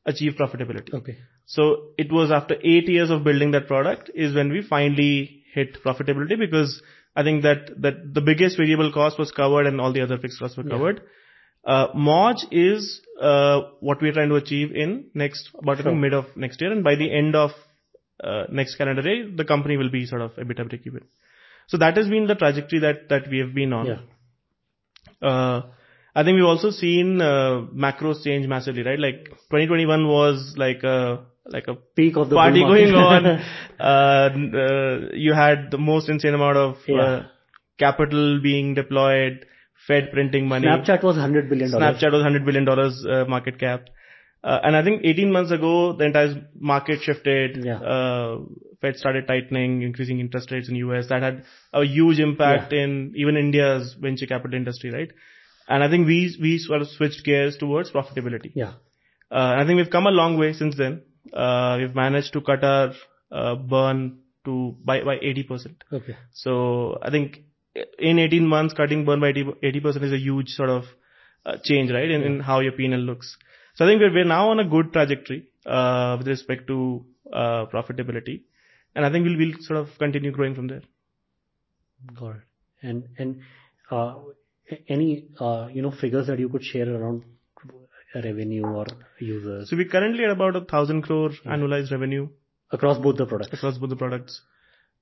achieved profitability. Okay. So it was after eight years of building that product is when we finally hit profitability because I think that, that the biggest variable cost was covered and all the other fixed costs were covered. Moj is, uh, what we're trying to achieve in next, about mid of next year and by the end of, uh, next calendar year, the company will be sort of a bit of break even. So that has been the trajectory that, that we have been on. Yeah. Uh, I think we've also seen uh, macros change massively, right? Like 2021 was like a like a Peak of the party bull market. going on. uh, uh, you had the most insane amount of Yeah. uh, capital being deployed, Fed printing money. Snapchat was 100 billion dollars. Snapchat was 100 billion dollars uh, market cap. Uh, and I think 18 months ago, the entire market shifted. Yeah. Uh, Fed started tightening, increasing interest rates in US. That had a huge impact in even India's venture capital industry, right? And I think we, we sort of switched gears towards profitability. Yeah. Uh, I think we've come a long way since then. Uh, we've managed to cut our uh, burn to by by 80%. Okay. So I think in 18 months, cutting burn by 80 percent is a huge sort of uh, change, right, in, in how your P&L looks. So I think we're we're now on a good trajectory uh, with respect to uh, profitability, and I think we'll we'll sort of continue growing from there. Got it. And and uh, any uh, you know figures that you could share around revenue or users So we're currently at about a thousand crore annualized revenue across both the products. across both the products.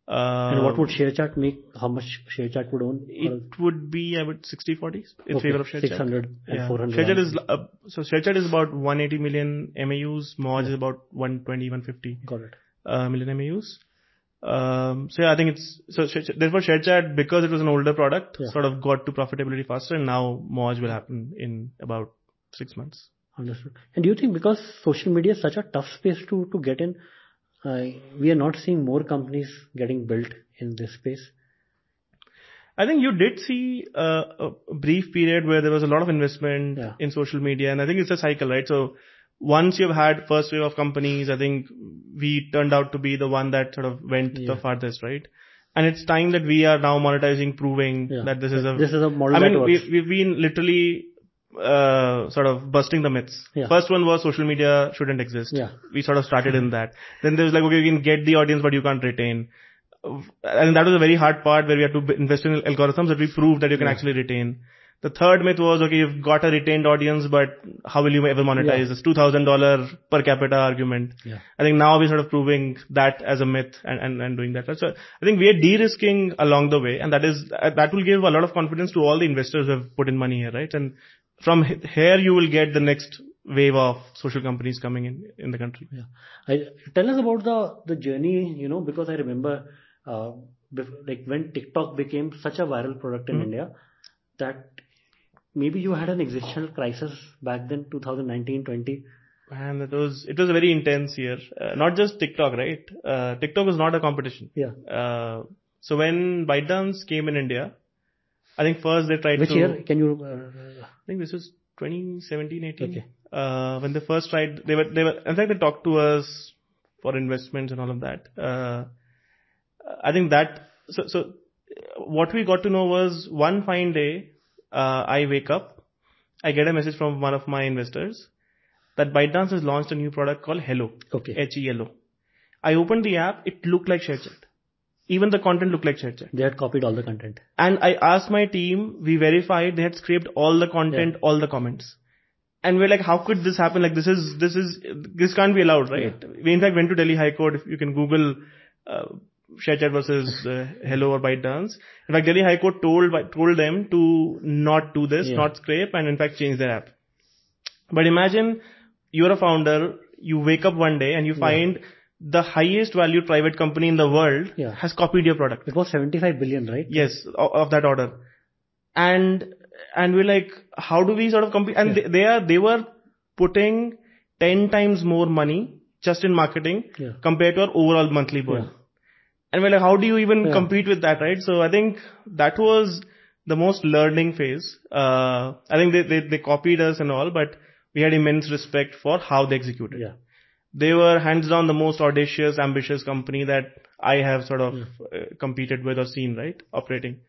Uh, And what would ShareChat make? How much ShareChat would own? it would be about 60-40 in favor of ShareChat. 600 and Yeah. 400 ShareChat is uh, so ShareChat is about 180 million MAUs. Moj is about 120, 150 Got it. uh, million MAUs. Um, so yeah, I think it's so ShareChat, therefore ShareChat because it was an older product sort of got to profitability faster, and now Moj will happen in about six months. Understood. And do you think because social media is such a tough space to to get in, we are not seeing more companies getting built in this space? I think you did see uh, a brief period where there was a lot of investment in social media, and I think it's a cycle, right? So once you've had first wave of companies, I think we turned out to be the one that sort of went the farthest, right? And it's time that we are now monetizing, proving that this is a This is a model I that mean, works. we've, we've been literally uh, sort of busting the myths. Yeah. First one was social media shouldn't exist. Yeah. We sort of started in that. Then there was like, okay, you can get the audience, but you can't retain. And that was a very hard part where we had to invest in algorithms that we proved that you can Yeah. actually retain. The third myth was, okay, you've got a retained audience, but how will you ever monetize Yeah. this $2,000 per capita argument? Yeah. I think now we're sort of proving that as a myth and, and, and doing that. So I think we are de-risking along the way and that is, that will give a lot of confidence to all the investors who have put in money here, right? And from here you will get the next wave of social companies coming in, in the country. Yeah. I, tell us about the, the journey, you know, because I remember, uh, like when TikTok became such a viral product in Mhm. India, that maybe you had an existential crisis back then, 2019, 20. Man, it was it was a very intense year. Uh, not just TikTok, right? Uh, TikTok was not a competition. Yeah. Uh, so when ByteDance came in India, I think first they tried to Which to. year? Can you? I think this was 2017, 18. Okay. Uh, when they first tried, they were they were. In fact, they talked to us for investments and all of that. Uh, I think that so so what we got to know was one fine day, uh, I wake up, I get a message from one of my investors that ByteDance has launched a new product called Helo. Okay. H-E-L-O. I opened the app, it looked like ShareChat. Even the content looked like ShareChat. they had copied all the content. And I asked my team, we verified they had scraped all the content, all the comments. And we're like, how could this happen? Like this is, this is, this can't be allowed, right? We in fact went to Delhi High Court. If you can Google, uh, ShareChat versus uh, Helo or ByteDance. In fact, Delhi High Court told, told them to not do this, Yeah. not scrape and in fact change their app. But imagine you're a founder, you wake up one day and you find the highest valued private company in the world has copied your product. It was 75 billion, right? Yes, of that order. And, and we're like, how do we sort of compete? And they, they are, they were putting 10 times more money just in marketing compared to our overall monthly burn. And we're like, how do you even compete with that, right? So I think that was the most learning phase. Uh, I think they, they, they copied us and all, but we had immense respect for how they executed Yeah. They were hands down the most audacious, ambitious company that I have sort of uh, competed with or seen, right? Operating.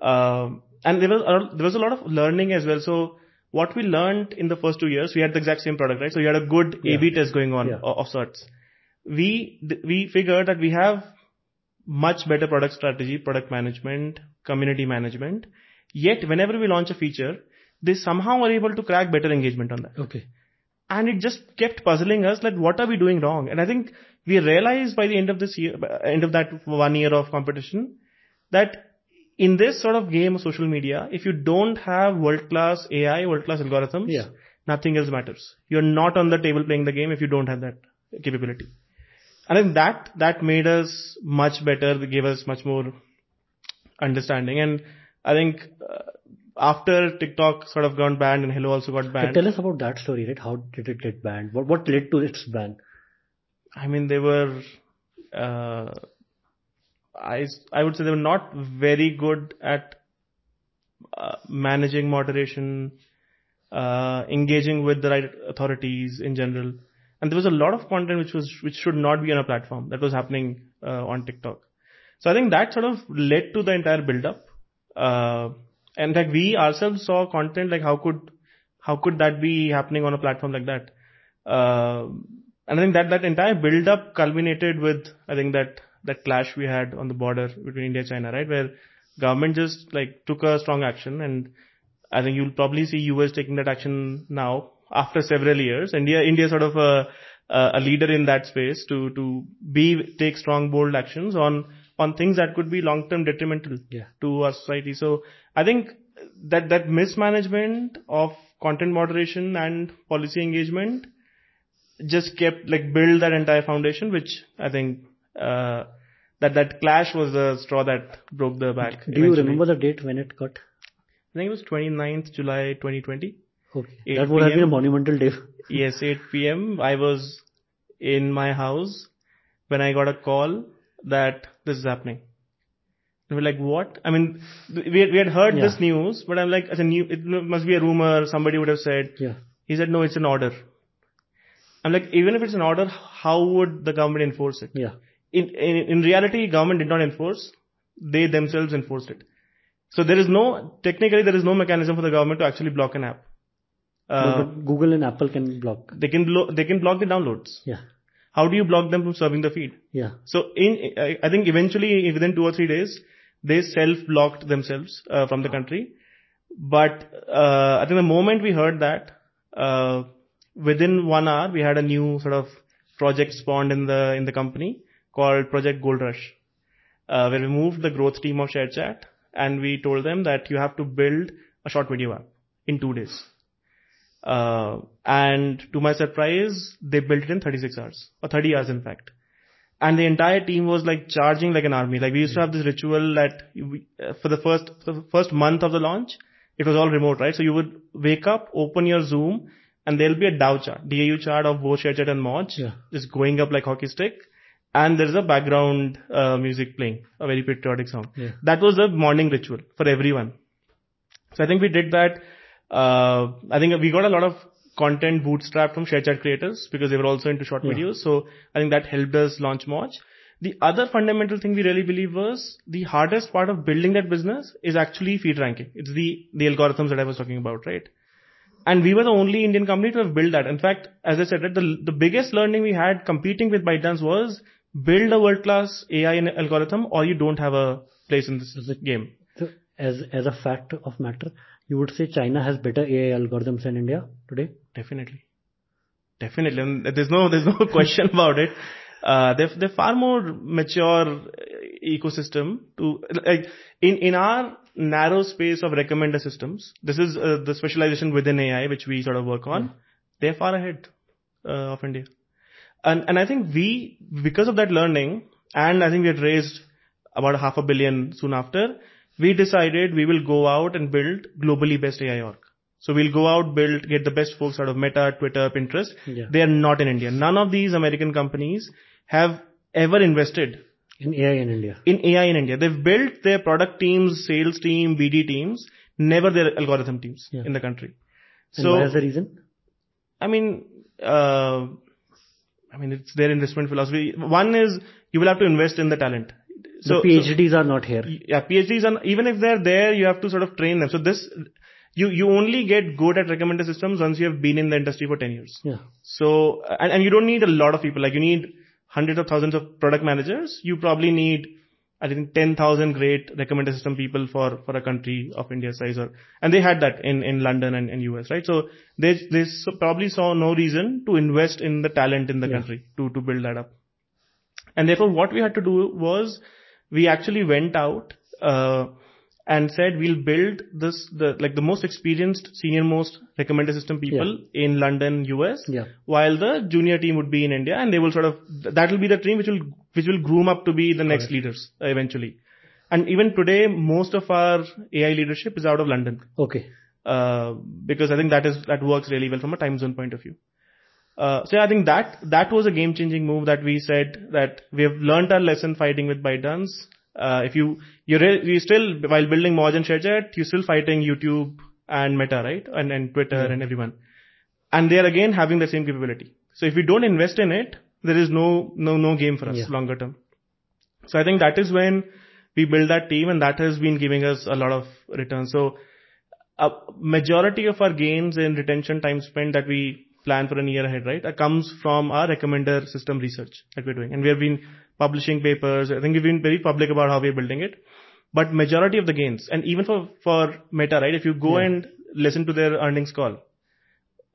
Um, and there was, a, there was a lot of learning as well. So what we learned in the first two years, we had the exact same product, right? So we had a good A-B test going on Yeah. of sorts. We, we figured that we have much better product strategy, product management, community management. Yet whenever we launch a feature, they somehow are able to crack better engagement on that Okay. And it just kept puzzling us like what are we doing wrong? And i think we realized by the end of this year end of that one year of competition that in this sort of game of social media if you don't have world class ai world class algorithms Yeah. nothing else matters. You're not on the table playing the game if you don't have that capability. And then that that made us much better gave us much more understanding. And i think uh, after tiktok sort of got banned and Helo also got banned tell us about that story, right? How did it get banned? What what led to its ban? I mean, they were, uh, I, I would say they were not very good at uh, managing moderation, uh, engaging with the right authorities in general. And there was a lot of content which was, which should not be on a platform that was happening, uh, on TikTok. So I think that sort of led to the entire build up. Uh, and like we ourselves saw content like how could, how could that be happening on a platform like that? Uh, and I think that that entire build up culminated with, I think that, that clash we had on the border between India and China, right? Where government just like took a strong action and I think you'll probably see US taking that action now after several years. India, India sort of a, a leader in that space to, to be, take strong, bold actions on, on things that could be long-term detrimental Yeah. to our society. So I think that, that mismanagement of content moderation and policy engagement just kept like build that entire foundation, which I think, uh, that, that clash was the straw that broke the back. Do you remember the date when it cut? I think it was 29th July 2020. Okay. That would have been a monumental day. Yes, 8 p.m. I was in my house when I got a call that this is happening. And we're like, what? I mean, we had, we had heard Yeah. this news, but I'm like, as a new, it must be a rumor. Somebody would have said. Yeah. He said, no, it's an order. I'm like, even if it's an order, how would the government enforce it? Yeah. In, in, in reality, government did not enforce. They themselves enforced it. So there is no, technically there is no mechanism for the government to actually block an app. Uh, but Google and Apple can block. they can blo- they can block the downloads. Yeah. How do you block them from serving the feed? Yeah. So in I think eventually within two or three days they self blocked themselves uh, from the country. But uh, I think the moment we heard that, uh, within one hour we had a new sort of project spawned in the in the company called Project Gold Rush, uh, where we moved the growth team of ShareChat and we told them that you have to build a short video app in two days. Uh, and to my surprise, they built it in 36 hours or 30 hours in fact. And the entire team was like charging like an army. Like we used to have this ritual that we, uh, for the first, for the first month of the launch, it was all remote, right? So you would wake up, open your Zoom and there'll be a DAO chart, DAU chart of both ShareChat and Moj, Yeah. just going up like hockey stick. And there's a background uh, music playing, a very patriotic song. Yeah. That was a morning ritual for everyone. So I think we did that. Uh, I think we got a lot of content bootstrapped from ShareChat creators because they were also into short videos. So I think that helped us launch Moj. The other fundamental thing we really believe was the hardest part of building that business is actually feed ranking. It's the, the algorithms that I was talking about, right? And we were the only Indian company to have built that. In fact, as I said, right, the, the biggest learning we had competing with ByteDance was build a world-class AI and algorithm or you don't have a place in this game. As a fact of matter, you would say China has better AI algorithms than India today? Definitely. Definitely. And there's no, there's no question about it. Uh, they're, they're far more mature ecosystem to, like, in, in our narrow space of recommender systems, this is uh, the specialization within AI, which we sort of work on. They're far ahead, uh, of India. And, and I think we, because of that learning, and I think we had raised about a half a billion soon after, we decided we will go out and build globally best AI org. So we'll go out, build, get the best folks out of Meta, Twitter, Pinterest. Yeah. They are not in India. None of these American companies have ever invested In AI in India. in AI in India. They've built their product teams, sales team, BD teams, never their algorithm teams Yeah. in the country. And So why is the reason? I mean, uh, I mean, it's their investment philosophy. One is you will have to invest in the talent. The PhDs are not here. yeah, PhDs, and even if they're there, you have to sort of train them. So this, you, you only get good at recommender systems once you have been in the industry for 10 years. Yeah. So, and, and you don't need a lot of people. Like you need hundreds of thousands of product managers. You probably need, I think, 10,000 great recommender system people for, for a country of India size or, and they had that in, in London and, and US, right? So they, they probably saw no reason to invest in the talent in the Yeah. country to, to build that up. And therefore what we had to do was we actually went out, uh, and said we'll build this, the, like the most experienced, senior most recommender system people in London, US, Yeah. while the junior team would be in India and they will sort of, that will be the team which will, which will groom up to be the next leaders uh, eventually. And even today, most of our AI leadership is out of London, Okay. uh, because I think that is, that works really well from a time zone point of view. Uh, so I think that, that was a game changing move that we said that we have learned our lesson fighting with ByteDance. Uh, if you, you're, re- you still, while building Moj and ShareChat, you're still fighting YouTube and Meta, right? And, and Twitter and everyone. And they are again having the same capability. So if we don't invest in it, there is no, no, no game for us longer term. So I think that is when we build that team and that has been giving us a lot of returns. So a majority of our gains in retention time spent that we plan for a year ahead, right, that comes from our recommender system research that we're doing. And we have been publishing papers. I think we've been very public about how we're building it. But majority of the gains, and even for, for Meta, right, if you go and listen to their earnings call,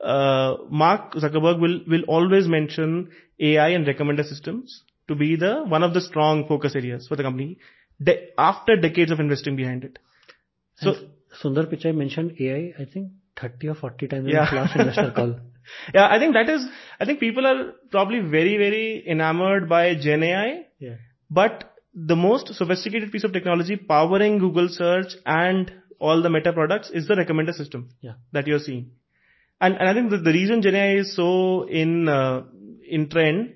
uh, Mark Zuckerberg will, will always mention AI and recommender systems to be the, one of the strong focus areas for the company de- after decades of investing behind it. So, Sundar Pichai mentioned AI, I think 30 or 40 times in his last investor call. yeah, I think that is, I think people are probably very, very enamored by Gen AI, Yeah. but the most sophisticated piece of technology powering Google search and all the meta products is the recommender system Yeah. that you're seeing. And, and I think the, the reason Gen AI is so in, uh, in trend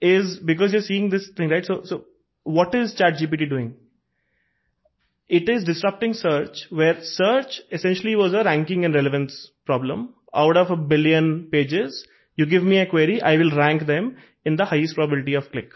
is because you're seeing this thing, right? So, so what is ChatGPT doing? It is disrupting search where search essentially was a ranking and relevance problem. Out of a billion pages, you give me a query, I will rank them in the highest probability of click.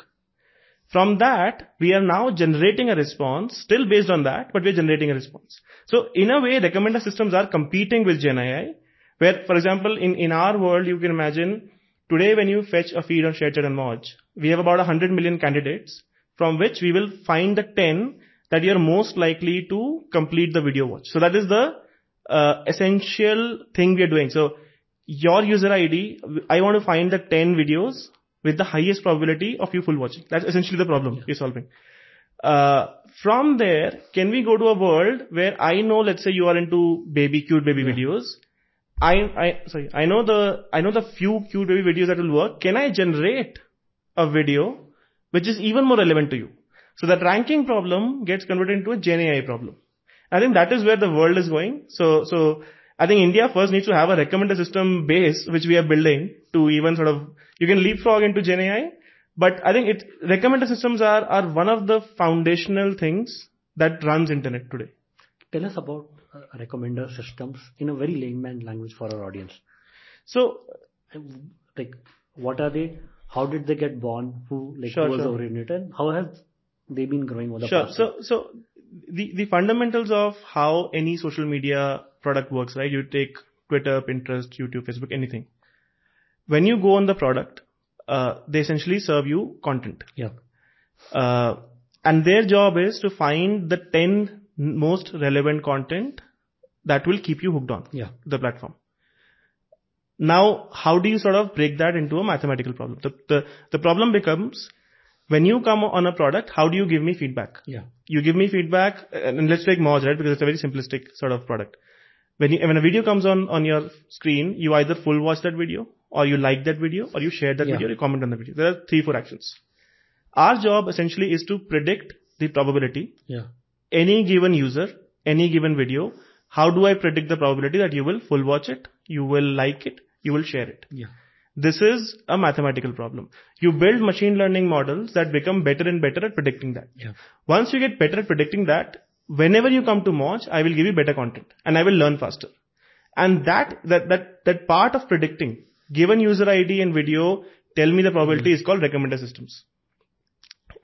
From that, we are now generating a response, still based on that, but we're generating a response. So in a way, recommender systems are competing with Gen AI, where, for example, in, in our world, you can imagine today when you fetch a feed on ShareChat and Moj, we have about 100 million candidates from which we will find the 10 that you're most likely to complete the video watch. So that is the essential thing we are doing. So your user ID, I want to find the 10 videos with the highest probability of you full watching. That's essentially the problem you're solving. Uh, from there, can we go to a world where I know, let's say you are into baby, cute baby Yeah. videos. I, I, sorry, I know the, I know the few cute baby videos that will work. Can I generate a video which is even more relevant to you? So that ranking problem gets converted into a Gen AI problem. I think that is where the world is going. So, so I think India first needs to have a recommender system base, which we are building to even sort of, you can leapfrog into Gen AI, but I think it, recommender systems are, are one of the foundational things that runs internet today. Tell us about uh, recommender systems in a very layman language for our audience. So, like, what are they? How did they get born? Who like Sure, who was sure. originated? How have they been growing over the Sure. past? So, so the, the fundamentals of how any social media product works, right? You take Twitter, Pinterest, YouTube, Facebook, anything. When you go on the product, uh, they essentially serve you content. yeah, Uh, and their job is to find the 10 most relevant content that will keep you hooked on yeah, the platform. Now, how do you sort of break that into a mathematical problem? The, the, the problem becomes when you come on a product, how do you give me feedback? yeah, you give me feedback uh, and let's take Moj, right? Because it's a very simplistic sort of product. When you, when a video comes on, on your screen, you either full watch that video or you like that video or you share that Yeah. video or you comment on the video. There are three, four actions. Our job essentially is to predict the probability yeah, any given user, any given video. How do I predict the probability that you will full watch it, you will like it, you will share it? yeah, This is a mathematical problem. You build machine learning models that become better and better at predicting that. Once you get better at predicting that, whenever you come to Moj, I will give you better content and I will learn faster. And that, that, that, that part of predicting, given user ID and video, tell me the probability mm-hmm. is called recommender systems.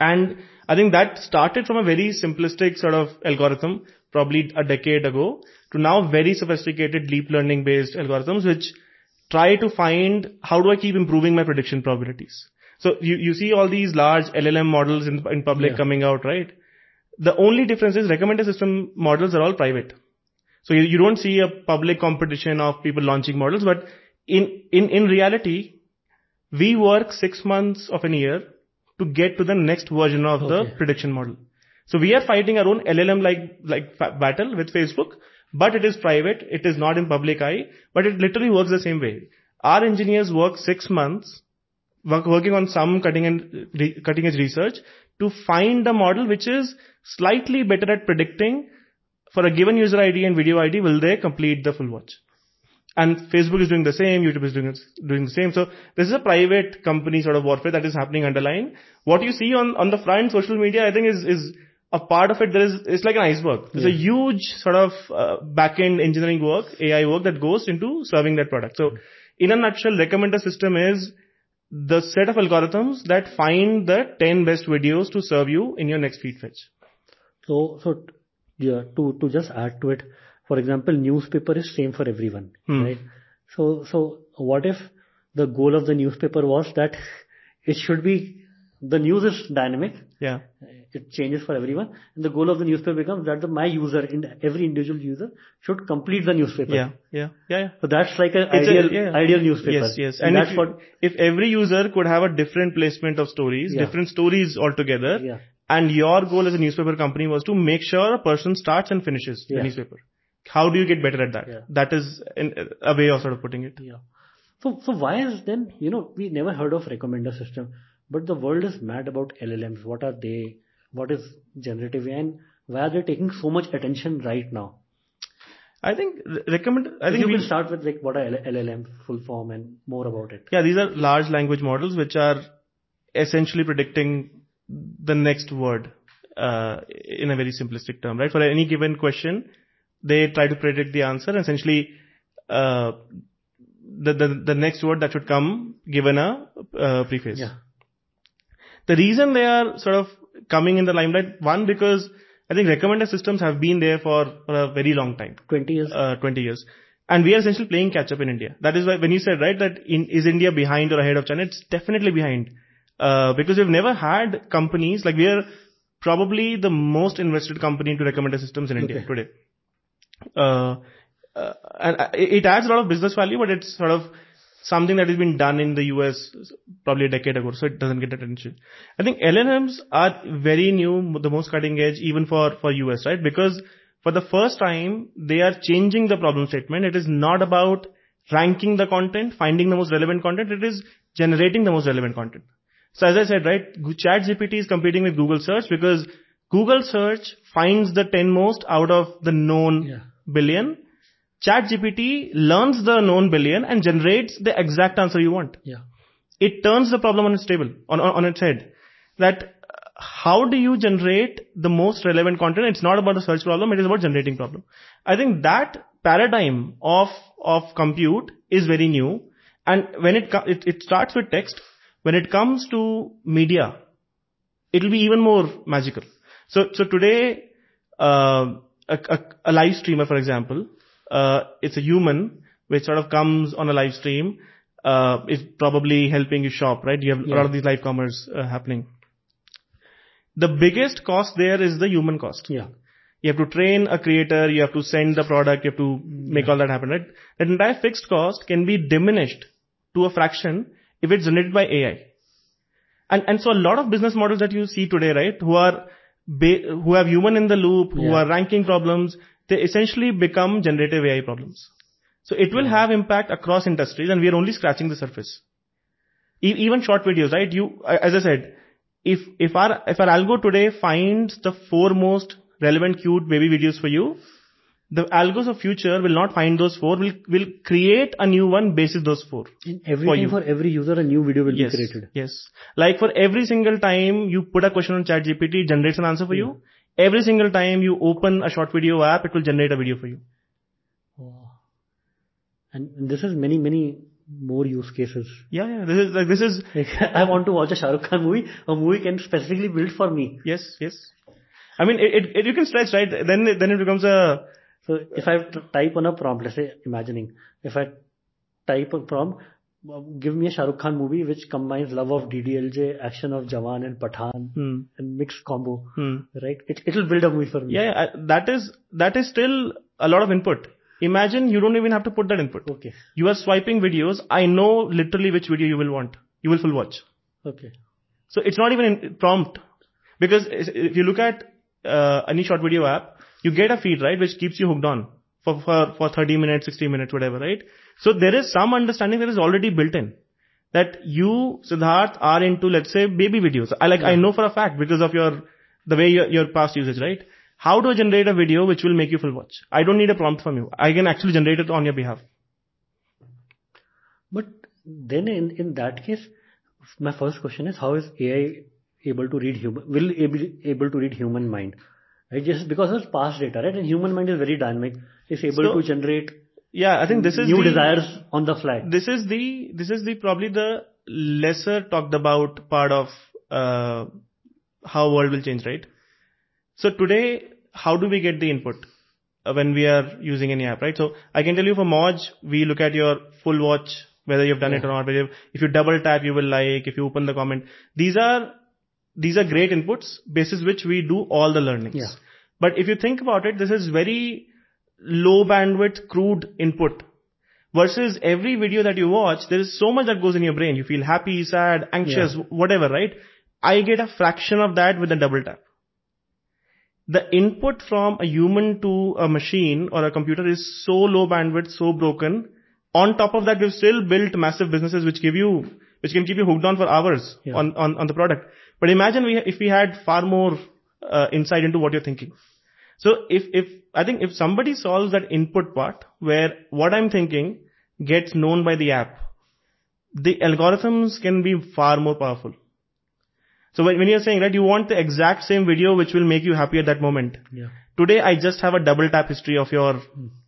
And I think that started from a very simplistic sort of algorithm, probably a decade ago, to now very sophisticated deep learning based algorithms, which try to find how do I keep improving my prediction probabilities. So you, you see all these large LLM models in, in public Yeah. coming out, right? The only difference is recommender system models are all private. So you, you don't see a public competition of people launching models, but in, in, in reality, we work six months of an year to get to the next version of the prediction model. So we are fighting our own LLM like, like battle with Facebook, but it is private. It is not in public eye, but it literally works the same way. Our engineers work six months working on some cutting edge research to find a model which is slightly better at predicting for a given user ID and video ID, will they complete the full watch? And Facebook is doing the same, YouTube is doing, doing the same. So this is a private company sort of warfare that is happening underlying. What you see on, on the front social media, I think is, is a part of it. There is, it's like an iceberg. There's a huge sort of uh, back-end engineering work, AI work that goes into serving that product. So in a nutshell, recommender system is the set of algorithms that find the 10 best videos to serve you in your next feed fetch. So, so yeah, to to just add to it, for example, newspaper is same for everyone, Hmm. right? So, so what if the goal of the newspaper was that it should be the news is dynamic, Yeah. It changes for everyone, and the goal of the newspaper becomes that the my user, in every individual user, should complete the newspaper. Yeah. Yeah. Yeah. yeah. So that's like an It's a- ideal yeah. ideal newspaper. Yes, yes. and, And, that's if, what if every user could have a different placement of stories, Yeah. different stories altogether, Yeah. and your goal as a newspaper company was to make sure a person starts and finishes the newspaper. How do you get better at that? That is in, a way of sort of putting it. Yeah. So, so why is then, you know, we never heard of recommender system, but the world is mad about LLMs. What are they? What is generative AI and why are they taking so much attention right now? I think recommend. I think think you we can start with like what are LLM full form and more about it. Yeah, these are large language models which are essentially predicting the next word uh, in a very simplistic term, right? For any given question, they try to predict the answer. and Essentially, uh, the, the the next word that should come given a uh, preface. Yeah. The reason they are sort of coming in the limelight, one because I think recommender systems have been there for, for a very long time 20 years. uh, 20 years. And we are essentially playing catch up in India. That is why when you said, right, that in, is India behind or ahead of China? It's definitely behind. Uh, because we've never had companies, like we are probably the most invested company into recommender systems in India Okay. today. Uh, uh, and uh, it adds a lot of business value, but it's sort of something that has been done in the US probably a decade ago, so it doesn't get attention. I think LLMs are very new, the most cutting edge, even for, for US, right? Because for the first time, they are changing the problem statement. It is not about ranking the content, finding the most relevant content. It is generating the most relevant content. So as I said, right, ChatGPT is competing with Google search because Google search finds the 10 most out of the known Yeah. billion. ChatGPT learns the known billion and generates the exact answer you want. Yeah. It turns the problem on its table, on, on, on its head. That how do you generate the most relevant content? It's not about the search problem, it is about generating problem. I think that paradigm of, of compute is very new. And when it, starts with text, when it comes to media, it will be even more magical. So, so today, uh, a, a, a live streamer, for example, it's a human which sort of comes on a live stream, uh, is probably helping you shop, right? You have a lot of these live commerce uh, happening. The biggest cost there is the human cost. Yeah. You have to train a creator, you have to send the product, you have to make all that happen, right? That entire fixed cost can be diminished to a fraction if it's generated by AI. And, and so a lot of business models that you see today, right, who are, ba- who have human in the loop, who are ranking problems, they essentially become generative AI problems. So it will have impact across industries and we are only scratching the surface. E- even short videos, right? You, as I said, if, if our, if our algo today finds the four most relevant cute baby videos for you, the algos of future will not find those four, will, will create a new one basis those four. And every For for every user, a new video will Yes. be created. Yes. Like for every single time you put a question on ChatGPT, it generates an answer for you. Every single time you open a short video app, it will generate a video for you. Wow. And, this is many, many more use cases. Yeah, yeah. This is like this is I want to watch a Shah Rukh Khan movie. A movie can specifically build for me. yes, yes. I mean, it, it, it you can stretch right. Then then it becomes a So if I type on a prompt, let's say imagining, if I type a prompt, give me a Shah Rukh Khan movie which combines love of DDLJ, action of Jawan and Pathaan, hmm, and mixed combo, hmm. right? It it'll build a movie for me. Yeah, that is that is still a lot of input. Imagine you don't even have to put that input. Okay. You are swiping videos. I know literally which video you will want. You will full watch. Okay. So it's not even in prompt. Because if you look at uh, any short video app, you get a feed, right, which keeps you hooked on for, for, for 30 minutes, 60 minutes, whatever, right? So there is some understanding that is already built in. That you, Siddharth, are into, let's say, baby videos. I like, I know for a fact because of your, the way your, your past usage, right? How to generate a video which will make you full watch? I don't need a prompt from you. I can actually generate it on your behalf. But then in, in that case, my first question is how is AI able to read human, will able, able to read human mind? Right? Just because it's past data, right? And human mind is very dynamic. It's able So- to generate Yeah, I think this is new the, desires on the fly. this is the this is the probably the lesser talked about part of uh, how world will change right? So today how do we get the input uh, when we are using any app right? So i can tell you for moj we look at your full watch whether you've done it or not whether if you double tap you will like if you open the comment. These are these are great inputs basis which we do all the learnings. Yeah. but if you think about it this is very low bandwidth crude input versus every video that you watch, there is so much that goes in your brain. You feel happy, sad, anxious, whatever, right? I get a fraction of that with a double tap. The input from a human to a machine or a computer is so low bandwidth, so broken. On top of that, we've still built massive businesses which give you, which can keep you hooked on for hours Yeah. on, on, on the product. But imagine we, if we had far more uh, insight into what you're thinking. So if, if, I think if somebody solves that input part where what I'm thinking gets known by the app, the algorithms can be far more powerful. So when, when you're saying, right, you want the exact same video which will make you happy at that moment. Yeah. Today I just have a double tap history of your,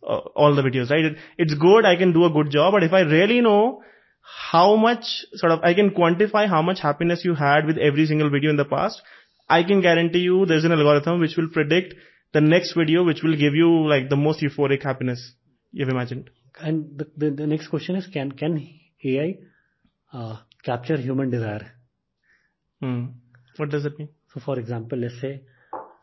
uh, all the videos, right? It, it's good, I can do a good job, but if I really know how much sort of, I can quantify how much happiness you had with every single video in the past, I can guarantee you there's an algorithm which will predict the next video which will give you like the most euphoric happiness you've imagined. And the, the, the next question is can, can AI uh, capture human desire? Hmm. What does that mean? So for example, let's say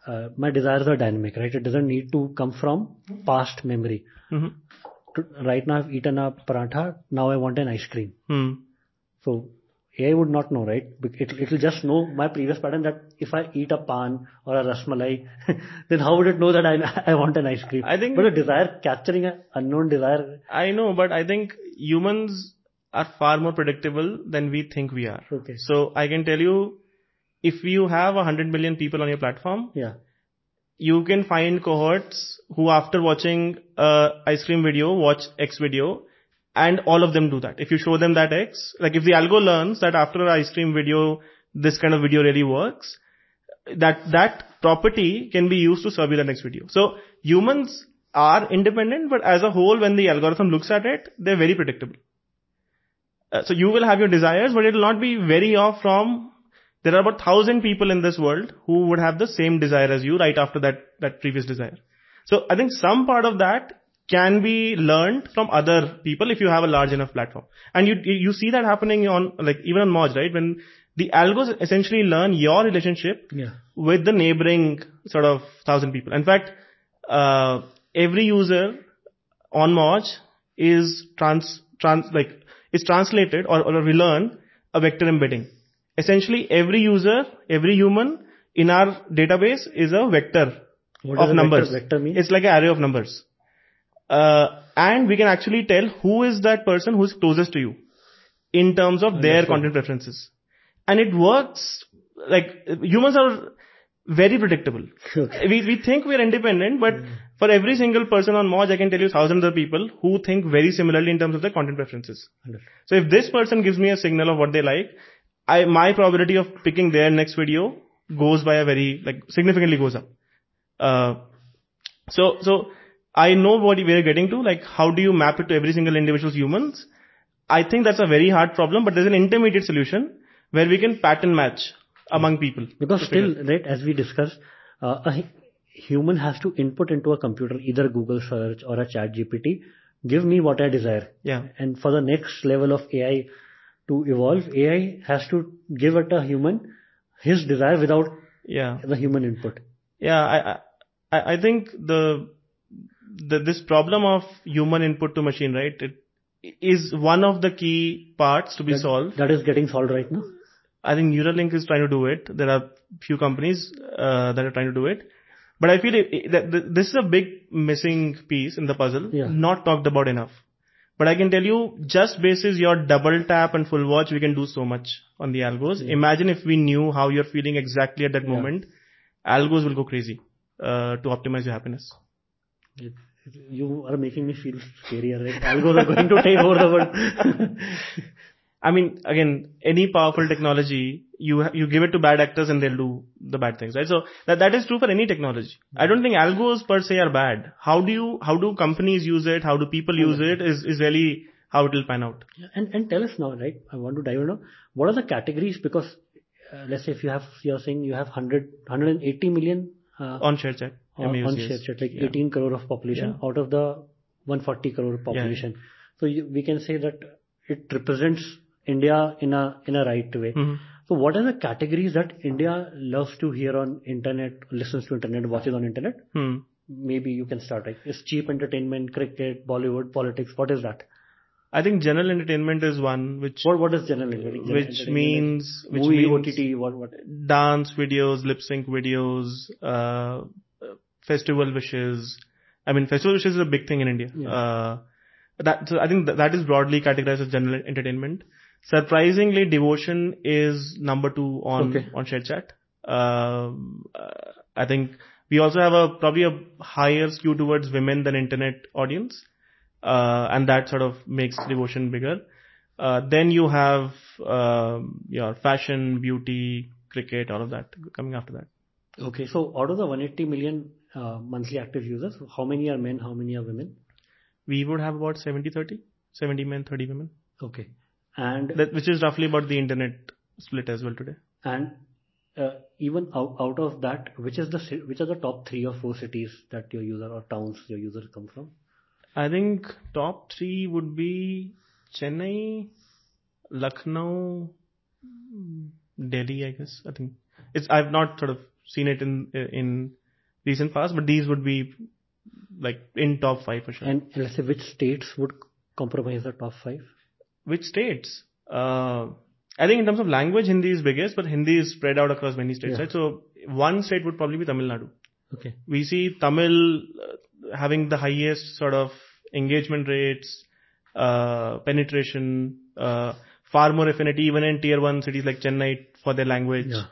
uh, my desires are dynamic, right? It doesn't need to come from past memory. hmm To- Right now I've eaten a paratha, now I want an ice cream. Hmm. So AI would not know, right? It, it'll just know my previous pattern that if I eat a pan or a rasmalai, then how would it know that I, I want an ice cream? I think- But a desire, capturing an unknown desire, I know, but I think humans are far more predictable than we think we are. Okay. So I can tell you, if you have a hundred million people on your platform, yeah, you can find cohorts who after watching a ice cream video watch X video and all of them do that. If you show them that X, like if the algo learns that after ice cream video, this kind of video really works, that, that property can be used to serve you the next video. So humans are independent, but as a whole, when the algorithm looks at it, they're very predictable. Uh, so you will have your desires, but it will not be very off from there are about thousand people in this world who would have the same desire as you right after that, that previous desire. So I think some part of that can be learned from other people if you have a large enough platform. And you, you see that happening on, like, even on Moj, right? When the algos essentially learn your relationship Yeah. with the neighboring sort of thousand people. In fact, uh, every user on Moj is trans, trans, like, is translated or, or relearn a vector embedding. Essentially, every user, every human in our database is a vector What of a numbers. Vector, vector mean? It's like an array of numbers. Uh, and we can actually tell who is that person who's closest to you in terms of their Understood. content preferences. And it works, like, humans are very predictable. We, we think we're independent, but for every single person on Moj, I can tell you thousands of people who think very similarly in terms of their content preferences. So if this person gives me a signal of what they like, I, my probability of picking their next video goes by a very, like, significantly goes up. Uh, so, so I know what we're getting to, like, how do you map it to every single individual's humans? I think that's a very hard problem, but there's an intermediate solution where we can pattern match among people. Because still, right, as we discussed, uh, a human has to input into a computer either Google search or a ChatGPT, give me what I desire. yeah, And for the next level of AI to evolve, AI has to give it a human his desire without yeah. the human input. Yeah, I, I, I think the, this problem of human input to machine, right, it is one of the key parts to be solved. That is getting solved right now. I think Neuralink is trying to do it. There are few companies uh, that are trying to do it. But I feel that this is a big missing piece in the puzzle, Yeah. not talked about enough. But I can tell you, just basis your double tap and full watch, we can do so much on the algos. Imagine if we knew how you're feeling exactly at that moment. Algos will go crazy uh, to optimize your happiness. You are making me feel scarier, right? Algos are going to take over the world. I mean, again, any powerful technology, you you give it to bad actors and they'll do the bad things, right? So that that is true for any technology. I don't think algos per se are bad. How do you how do companies use it? How do people use it? Is is really how it will pan out. And and tell us now, right? I want to dive in now. What are the categories? Because uh, let's say if you have, you're saying you have 100, 180 million uh, On ShareChat, on, MAUs, on ShareChat, like Yeah. 18 crore of population out of the 140 crore population. So you, we can say that it represents India in a in a right way. Mhm. So what are the categories that India loves to hear on internet, listens to internet, watches on internet? Hmm. Maybe you can start. Like, is cheap entertainment, cricket, Bollywood, politics? What is that? I think general entertainment is one which What what is general entertainment? which means which movie, means OTT, what what? dance videos, lip sync videos, uh, festival wishes. I mean, festival wishes is a big thing in India. Yeah. Uh, that so I think that, that is broadly categorized as general entertainment. Surprisingly, devotion is number two on Okay. on ShareChat. Um, uh, I think we also have a probably a higher skew towards women than internet audience, uh, and that sort of makes devotion bigger. Uh, then you have um, your fashion, beauty, cricket, all of that coming after that. Okay, so out of the 180 million uh, monthly active users, how many are men? How many are women? We would have about 70 30, 70 men, 30 women, Okay, and that, which is roughly about the internet split as well today. and uh, even out, out of that, which is the which are the top three or four cities that your user or towns your user come from? I think top three would be Chennai, Lucknow, Delhi. I guess I think it's. I've not sort of seen it in in recent past, but these would be like in top five for sure. And let's say which states would compromise the top five? Which states? Uh, I think in terms of language, Hindi is biggest, but Hindi is spread out across many states, Yeah. right? So one state would probably be Tamil Nadu. Okay, We see Tamil uh, having the highest sort of engagement rates, uh, penetration, uh, far more affinity even in tier one cities like Chennai for their language. Yeah.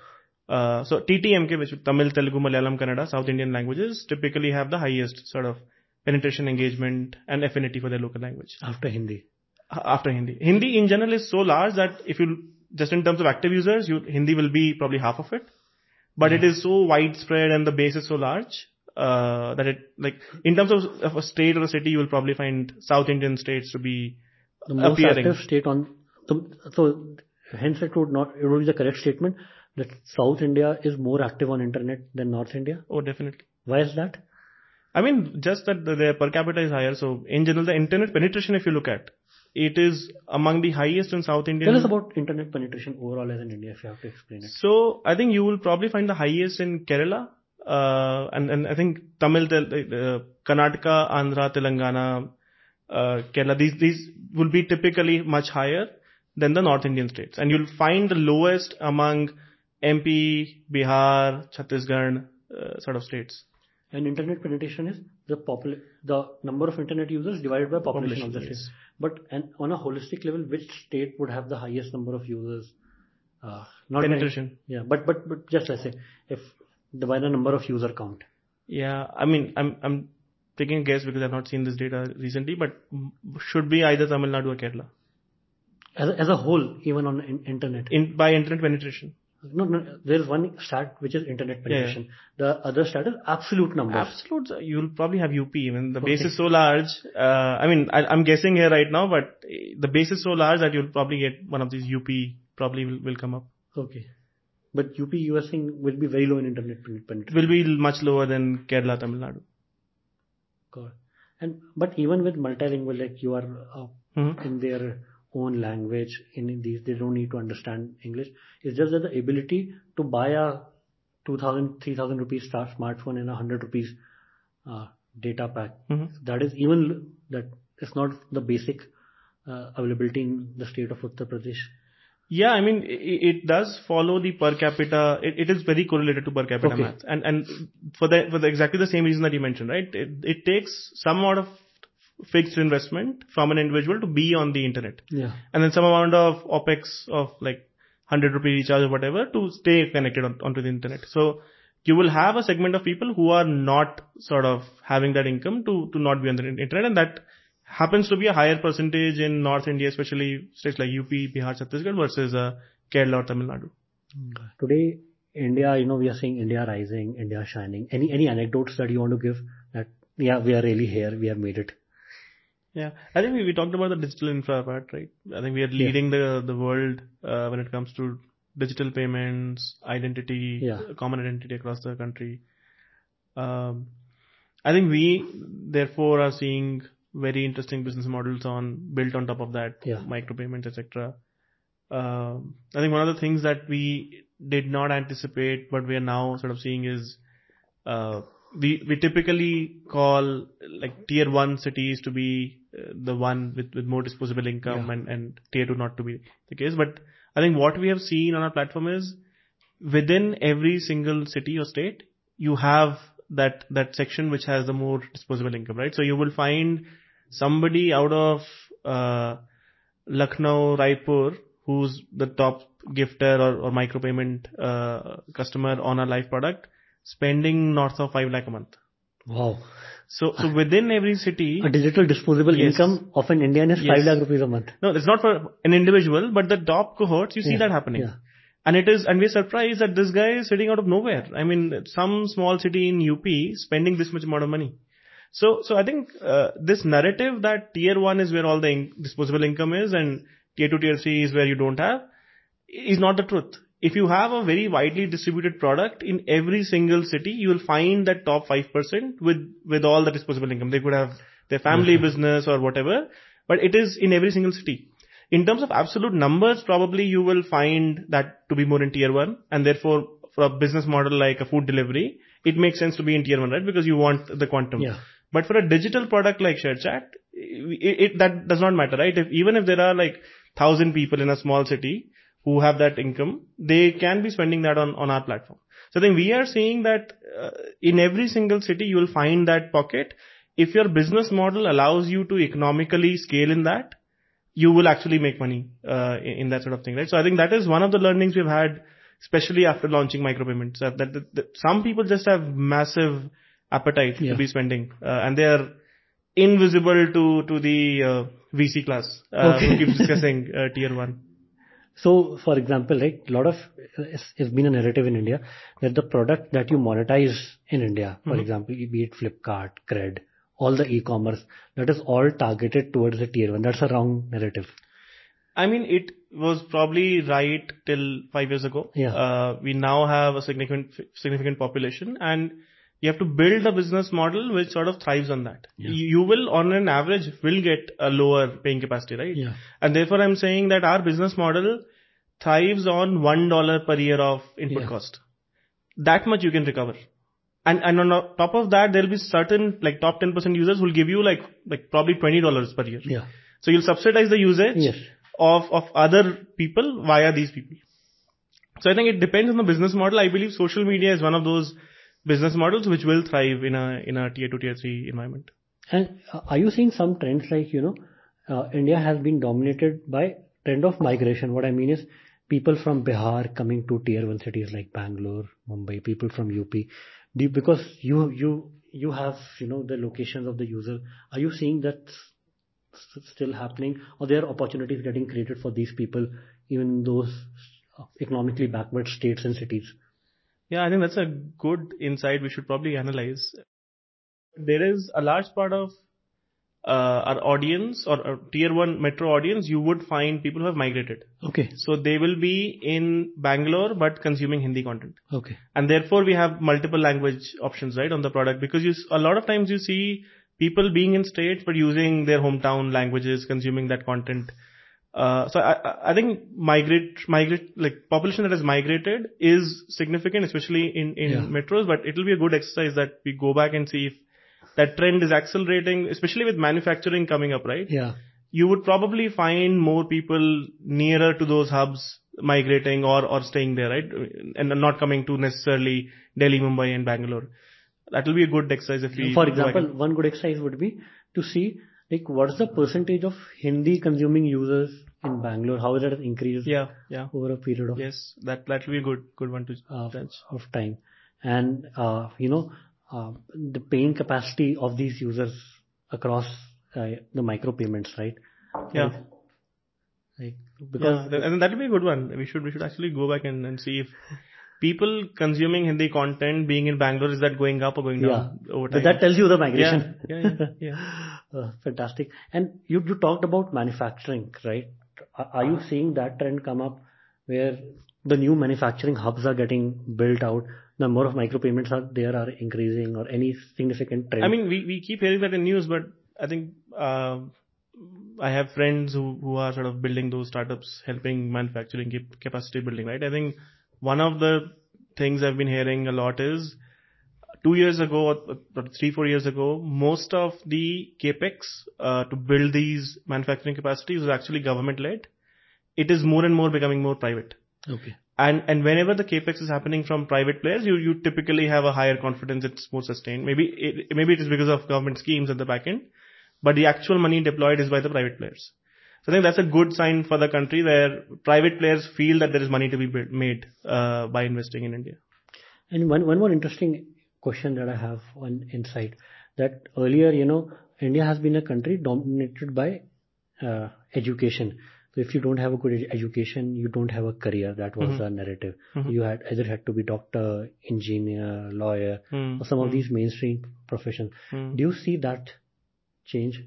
Uh, so TTMK, which is Tamil, Telugu, Malayalam, Kannada, South Indian languages, typically have the highest sort of penetration, engagement, and affinity for their local language After Hindi. after Hindi. Hindi in general is so large that if you just in terms of active users, you, Hindi will be probably half of it, but it is so widespread and the base is so large uh, that it like in terms of, of a state or a city, you will probably find South Indian states to be The most appearing. active state on, so, so hence it would not, it would be the correct statement that South India is more active on internet than North India. Oh, definitely. Why is that? I mean, just that the, their per capita is higher. So in general, the internet penetration, if you look at, it is among the highest in South India. Tell us about internet penetration overall as in India if you have to explain it. So I think you will probably find the highest in Kerala, uh, and and I think Tamil, uh, Karnataka, Andhra, Telangana, uh, Kerala. These these will be typically much higher than the North Indian states, and you'll find the lowest among MP, Bihar, Chhattisgarh uh, sort of states. And internet penetration is the popul- the number of internet users divided by population, of the yes. state. But on a holistic level, which state would have the highest number of users? Uh, Penetration. yeah, but but but just let's say if the by the number of user count. Yeah, I mean, I'm I'm taking a guess because I've not seen this data recently, but should be either Tamil Nadu or Kerala As a, as a whole, even on in, internet. in by internet penetration. No, no, there is one stat which is internet yeah. penetration. The other stat is absolute numbers. Absolute, you'll probably have UP. I mean, the base is so large. Uh, I mean, I, I'm guessing here right now, but uh, the base is so large that you'll probably get one of these UP probably will, will come up. Okay. But UP, you are saying will be very low in internet penetration. Will be much lower than Kerala, Tamil Nadu. God. And but even with multilingual, like you are uh, Mhm. in their own language, in these they don't need to understand English. It's just that the ability to buy a 2000, 3000 rupees star smartphone and a 100 rupees uh, data pack. Mhm. That is even that is not the basic uh, availability in the state of Uttar Pradesh. Yeah, I mean, it, it does follow the per capita. It, it is very correlated to per capita Okay. math, and and for the for the exactly the same reason that you mentioned, right? It, it takes some amount of fixed investment from an individual to be on the internet, Yeah. and then some amount of opex of like hundred rupee recharge or whatever to stay connected on, onto the internet. So you will have a segment of people who are not sort of having that income to to not be on the internet, and that happens to be a higher percentage in North India, especially states like UP, Bihar, Chhattisgarh versus uh, Kerala or Tamil Nadu. Today, India, you know, we are seeing India rising, India shining. Any any anecdotes that you want to give that yeah, we are really here, we have made it. Yeah, I think we, we talked about the digital infra part, right? I think we are leading the the world uh, when it comes to digital payments, identity, Yeah. common identity across the country. Um, I think we therefore are seeing very interesting business models on built on top of that, Yeah. micropayments, etc. Um, I think one of the things that we did not anticipate, but we are now sort of seeing is uh, we we typically call like tier one cities to be the one with with more disposable income Yeah. and and tier two not to be the case. But I think what we have seen on our platform is within every single city or state, you have that that section which has the more disposable income, right? So you will find somebody out of uh, Lucknow, Raipur, who's the top gifter or, or micropayment uh, customer on our live product, spending north of five lakh a month. Wow. So so within every city, A digital disposable income of an Indian is 5 lakh rupees a month. no, it's not for an individual, but the top cohorts, you see that happening. And it is, and we're surprised that this guy is sitting out of nowhere. I mean, some small city in UP spending this much amount of money. So, so I think uh, this narrative that tier one is where all the disposable income is, and tier two, tier three is where you don't have, is not the truth. If you have a very widely distributed product in every single city, you will find that top five percent with with all the disposable income. They could have their family mm-hmm. business or whatever, but it is in every single city. In terms of absolute numbers, probably you will find that to be more in tier one, and therefore for a business model like a food delivery, it makes sense to be in tier one, right? Because you want the quantum. Yeah. But for a digital product like ShareChat, that does not matter, right? If, even if there are like thousand people in a small city who have that income, they can be spending that on, on our platform. So I think we are seeing that uh, in every single city you will find that pocket. If your business model allows you to economically scale in that, you will actually make money uh, in, in that sort of thing, right? So I think that is one of the learnings we've had especially after launching micropayments. Uh, that, that, that, some people just have massive appetite Yeah. to be spending, uh, and they are invisible to to the uh, VC class uh, Okay. who keeps discussing uh, tier one. So, for example, right, a lot of it's, it's been a narrative in India that the product that you monetize in India, for Mhm. example, be it Flipkart, Cred, all the e-commerce, that is all targeted towards the tier one. That's a wrong narrative. I mean, it was probably right till five years ago. Yeah. Uh, we now have a significant significant population, and you have to build a business model which sort of thrives on that. Yeah. You, will, on an average, will get a lower paying capacity, right? Yeah. And therefore, I'm saying that our business model thrives on one dollar per year of input Yeah. cost. That much you can recover. And and on top of that, there'll be certain like top 10% users who'll give you like like probably twenty dollars per year. Yeah. So you'll subsidize the usage Yes. of of other people via these people. So I think it depends on the business model. I believe social media is one of those business models which will thrive in a in a tier two tier three environment. And uh, are you seeing some trends like, you know, uh, India has been dominated by trend of migration. What I mean is people from Bihar coming to tier one cities like Bangalore, Mumbai, people from UP. Because you, you, you have, you know, the locations of the user. Are you seeing that still happening or there are opportunities getting created for these people, even those uh, economically backward states and cities? Yeah, I think that's a good insight we should probably analyze. There is a large part of uh, our audience or, or tier one metro audience, you would find people who have migrated. Okay. So they will be in Bangalore but consuming Hindi content. Okay. and therefore we have multiple language options right on the product because you a lot of times you see people being in states but using their hometown languages consuming that content uh, Uh, so I, think migrate migrate like population that has migrated is significant especially in metros but it will be a good exercise that we go back and see if that trend is accelerating especially with manufacturing coming up right Yeah. you would probably find more people nearer to those hubs migrating or, or staying there, right? And not coming to necessarily Delhi, Mumbai and Bangalore. That will be a good exercise if we. For example, one good exercise would be to see like what's the percentage of Hindi consuming users in Bangalore? How that has increased yeah, yeah. over a period of Yes, that, that will be a good, good one to of, of time, and uh, you know uh, the paying capacity of these users across uh, the micropayments, right? Yeah. Like, like because Because, and that will be a good one. We should, we should actually go back and, and see if people consuming Hindi content being in Bangalore, is that going up or going yeah, down over But time? that tells you the migration. Yeah, yeah, yeah, Uh, fantastic. And you you talked about manufacturing, right? Are you seeing that trend come up where the new manufacturing hubs are getting built out, number of micropayments are there are increasing or any significant trend? I mean, we, keep hearing that in news, but I think uh, I have friends who, are sort of building those startups, helping manufacturing cap- capacity building, right? I think one of the things I've been hearing a lot is two years ago, or or three, four years ago, most of the capex uh, to build these manufacturing capacities was actually government led. It is more and more becoming more private. okay. And and whenever the capex is happening from private players, you you typically have a higher confidence. It's more sustained. Maybe it, maybe it is because of government schemes at the back end, but the actual money deployed is by the private players. So I think that's a good sign for the country where private players feel that there is money to be made uh, by investing in India. And one one more interesting question that I have on insight that earlier, you know, India has been a country dominated by uh, education. So if you don't have a good education, you don't have a career. That was Mhm. the narrative. Mhm. You had either had to be doctor, engineer, lawyer, Hmm, or some of these mainstream professions. Do you see that change?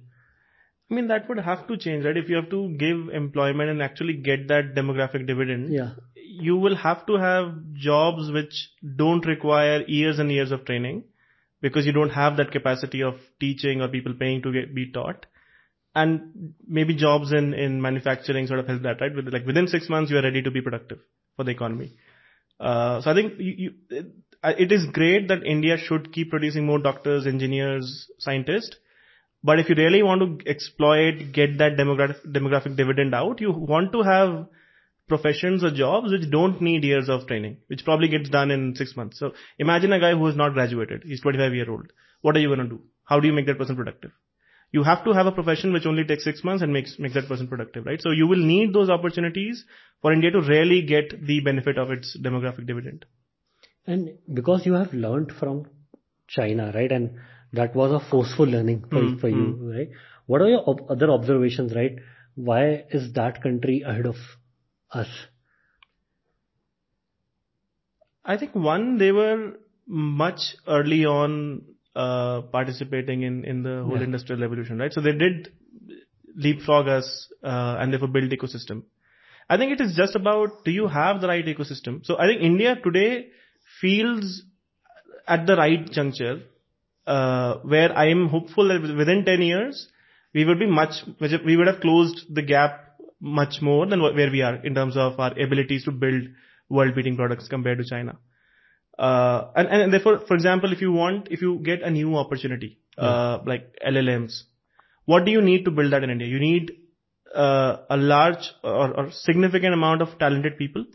I mean, that would have to change, right? If you have to give employment and actually get that demographic dividend, Yeah. You will have to have jobs which don't require years and years of training because you don't have that capacity of teaching or people paying to get, be taught. And maybe jobs in, in manufacturing sort of help that, right? With, like within six months, you are ready to be productive for the economy. Uh, so I think you, you, it, it is great that India should keep producing more doctors, engineers, scientists. But if you really want to exploit, get that demographic, demographic dividend out, you want to have professions or jobs which don't need years of training, which probably gets done in six months. So imagine a guy who has not graduated. He's 25 year old. What are you going to do? How do you make that person productive? you have to have a profession which only takes six months and makes makes that person productive, right? So you will need those opportunities for India to really get the benefit of its demographic dividend. And because you have learned from China, right, and that was a forceful learning for, Mm, for you, right? What are your ob- other observations, right? Why is that country ahead of us? I think one, they were much early on uh, participating in, in the whole industrial revolution, right? So they did leapfrog us uh, and therefore build ecosystem. I think it is just about do you have the right ecosystem? So I think India today feels at the right juncture uh, where I am hopeful that within 10 years we would be much, we would have closed the gap much more than wh- where we are in terms of our abilities to build world-beating products compared to China. Uh, and, and therefore, for example, if you want, if you get a new opportunity, uh, like LLMs, what do you need to build that in India? You need uh, a large or, significant amount of talented people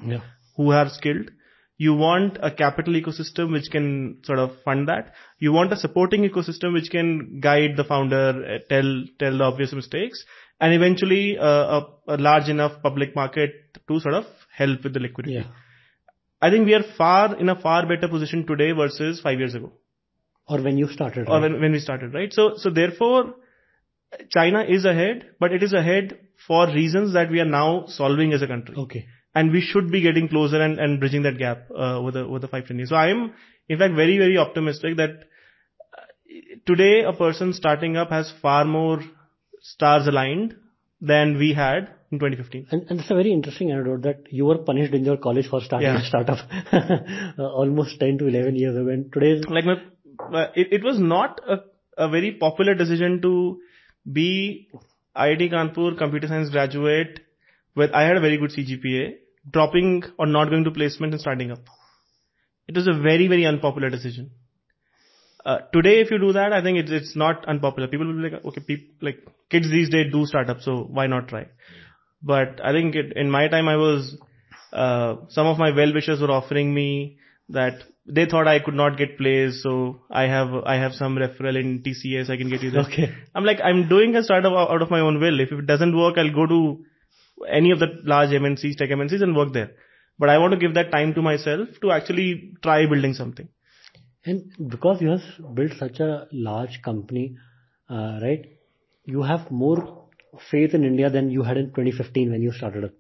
who are skilled. You want a capital ecosystem which can sort of fund that. You want a supporting ecosystem which can guide the founder, uh, tell tell the obvious mistakes, and eventually uh, a, a large enough public market to sort of help with the liquidity. Yeah. I think we are far in a far better position today versus five years ago Or when you started, or when, when we started, right? So so therefore, China is ahead, but it is ahead for reasons that we are now solving as a country Okay. and we should be getting closer and, and bridging that gap uh, over the over the five ten years. So I am in fact very very optimistic that uh, today a person starting up has far more stars aligned than we had in 2015. And, and it's a very interesting anecdote that you were punished in your college for starting Yeah. a startup uh, almost 10 to 11 years ago. And today, Like my, it, it was not a, a very popular decision to be IIT Kanpur computer science graduate with I had a very good CGPA, dropping or not going to placement and starting up. It was a very very unpopular decision. Uh, today, if you do that, I think it's it's not unpopular. People will be like, okay, people like kids these days do startups, so why not try? But I think it, in my time, I was uh, some of my well wishers were offering me that they thought I could not get plays, so I have I have some referral in TCS, I can get you this. Okay. I'm like I'm doing a startup out out of my own will. If it doesn't work, I'll go to any of the large MNCs, tech MNCs, and work there. But I want to give that time to myself to actually try building something. And because you have built such a large company, uh, right? You have more faith in India than you had in 2015 when you started up.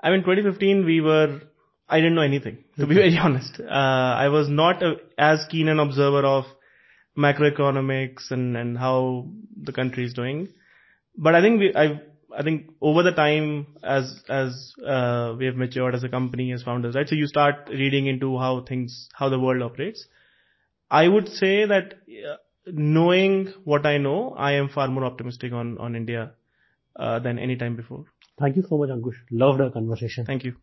I mean, 2015, we were, I didn't know anything, to be very honest. Uh, I was not a, as keen an observer of macroeconomics and, and how the country is doing. But I think we, I, think over the time, as, as, uh, we have matured as a company, as founders, right? So you start reading into how things, how the world operates. I would say that uh, knowing what I know, I am far more optimistic on, on India, uh, than any time before. Thank you so much, Ankush. Loved our conversation. Thank you.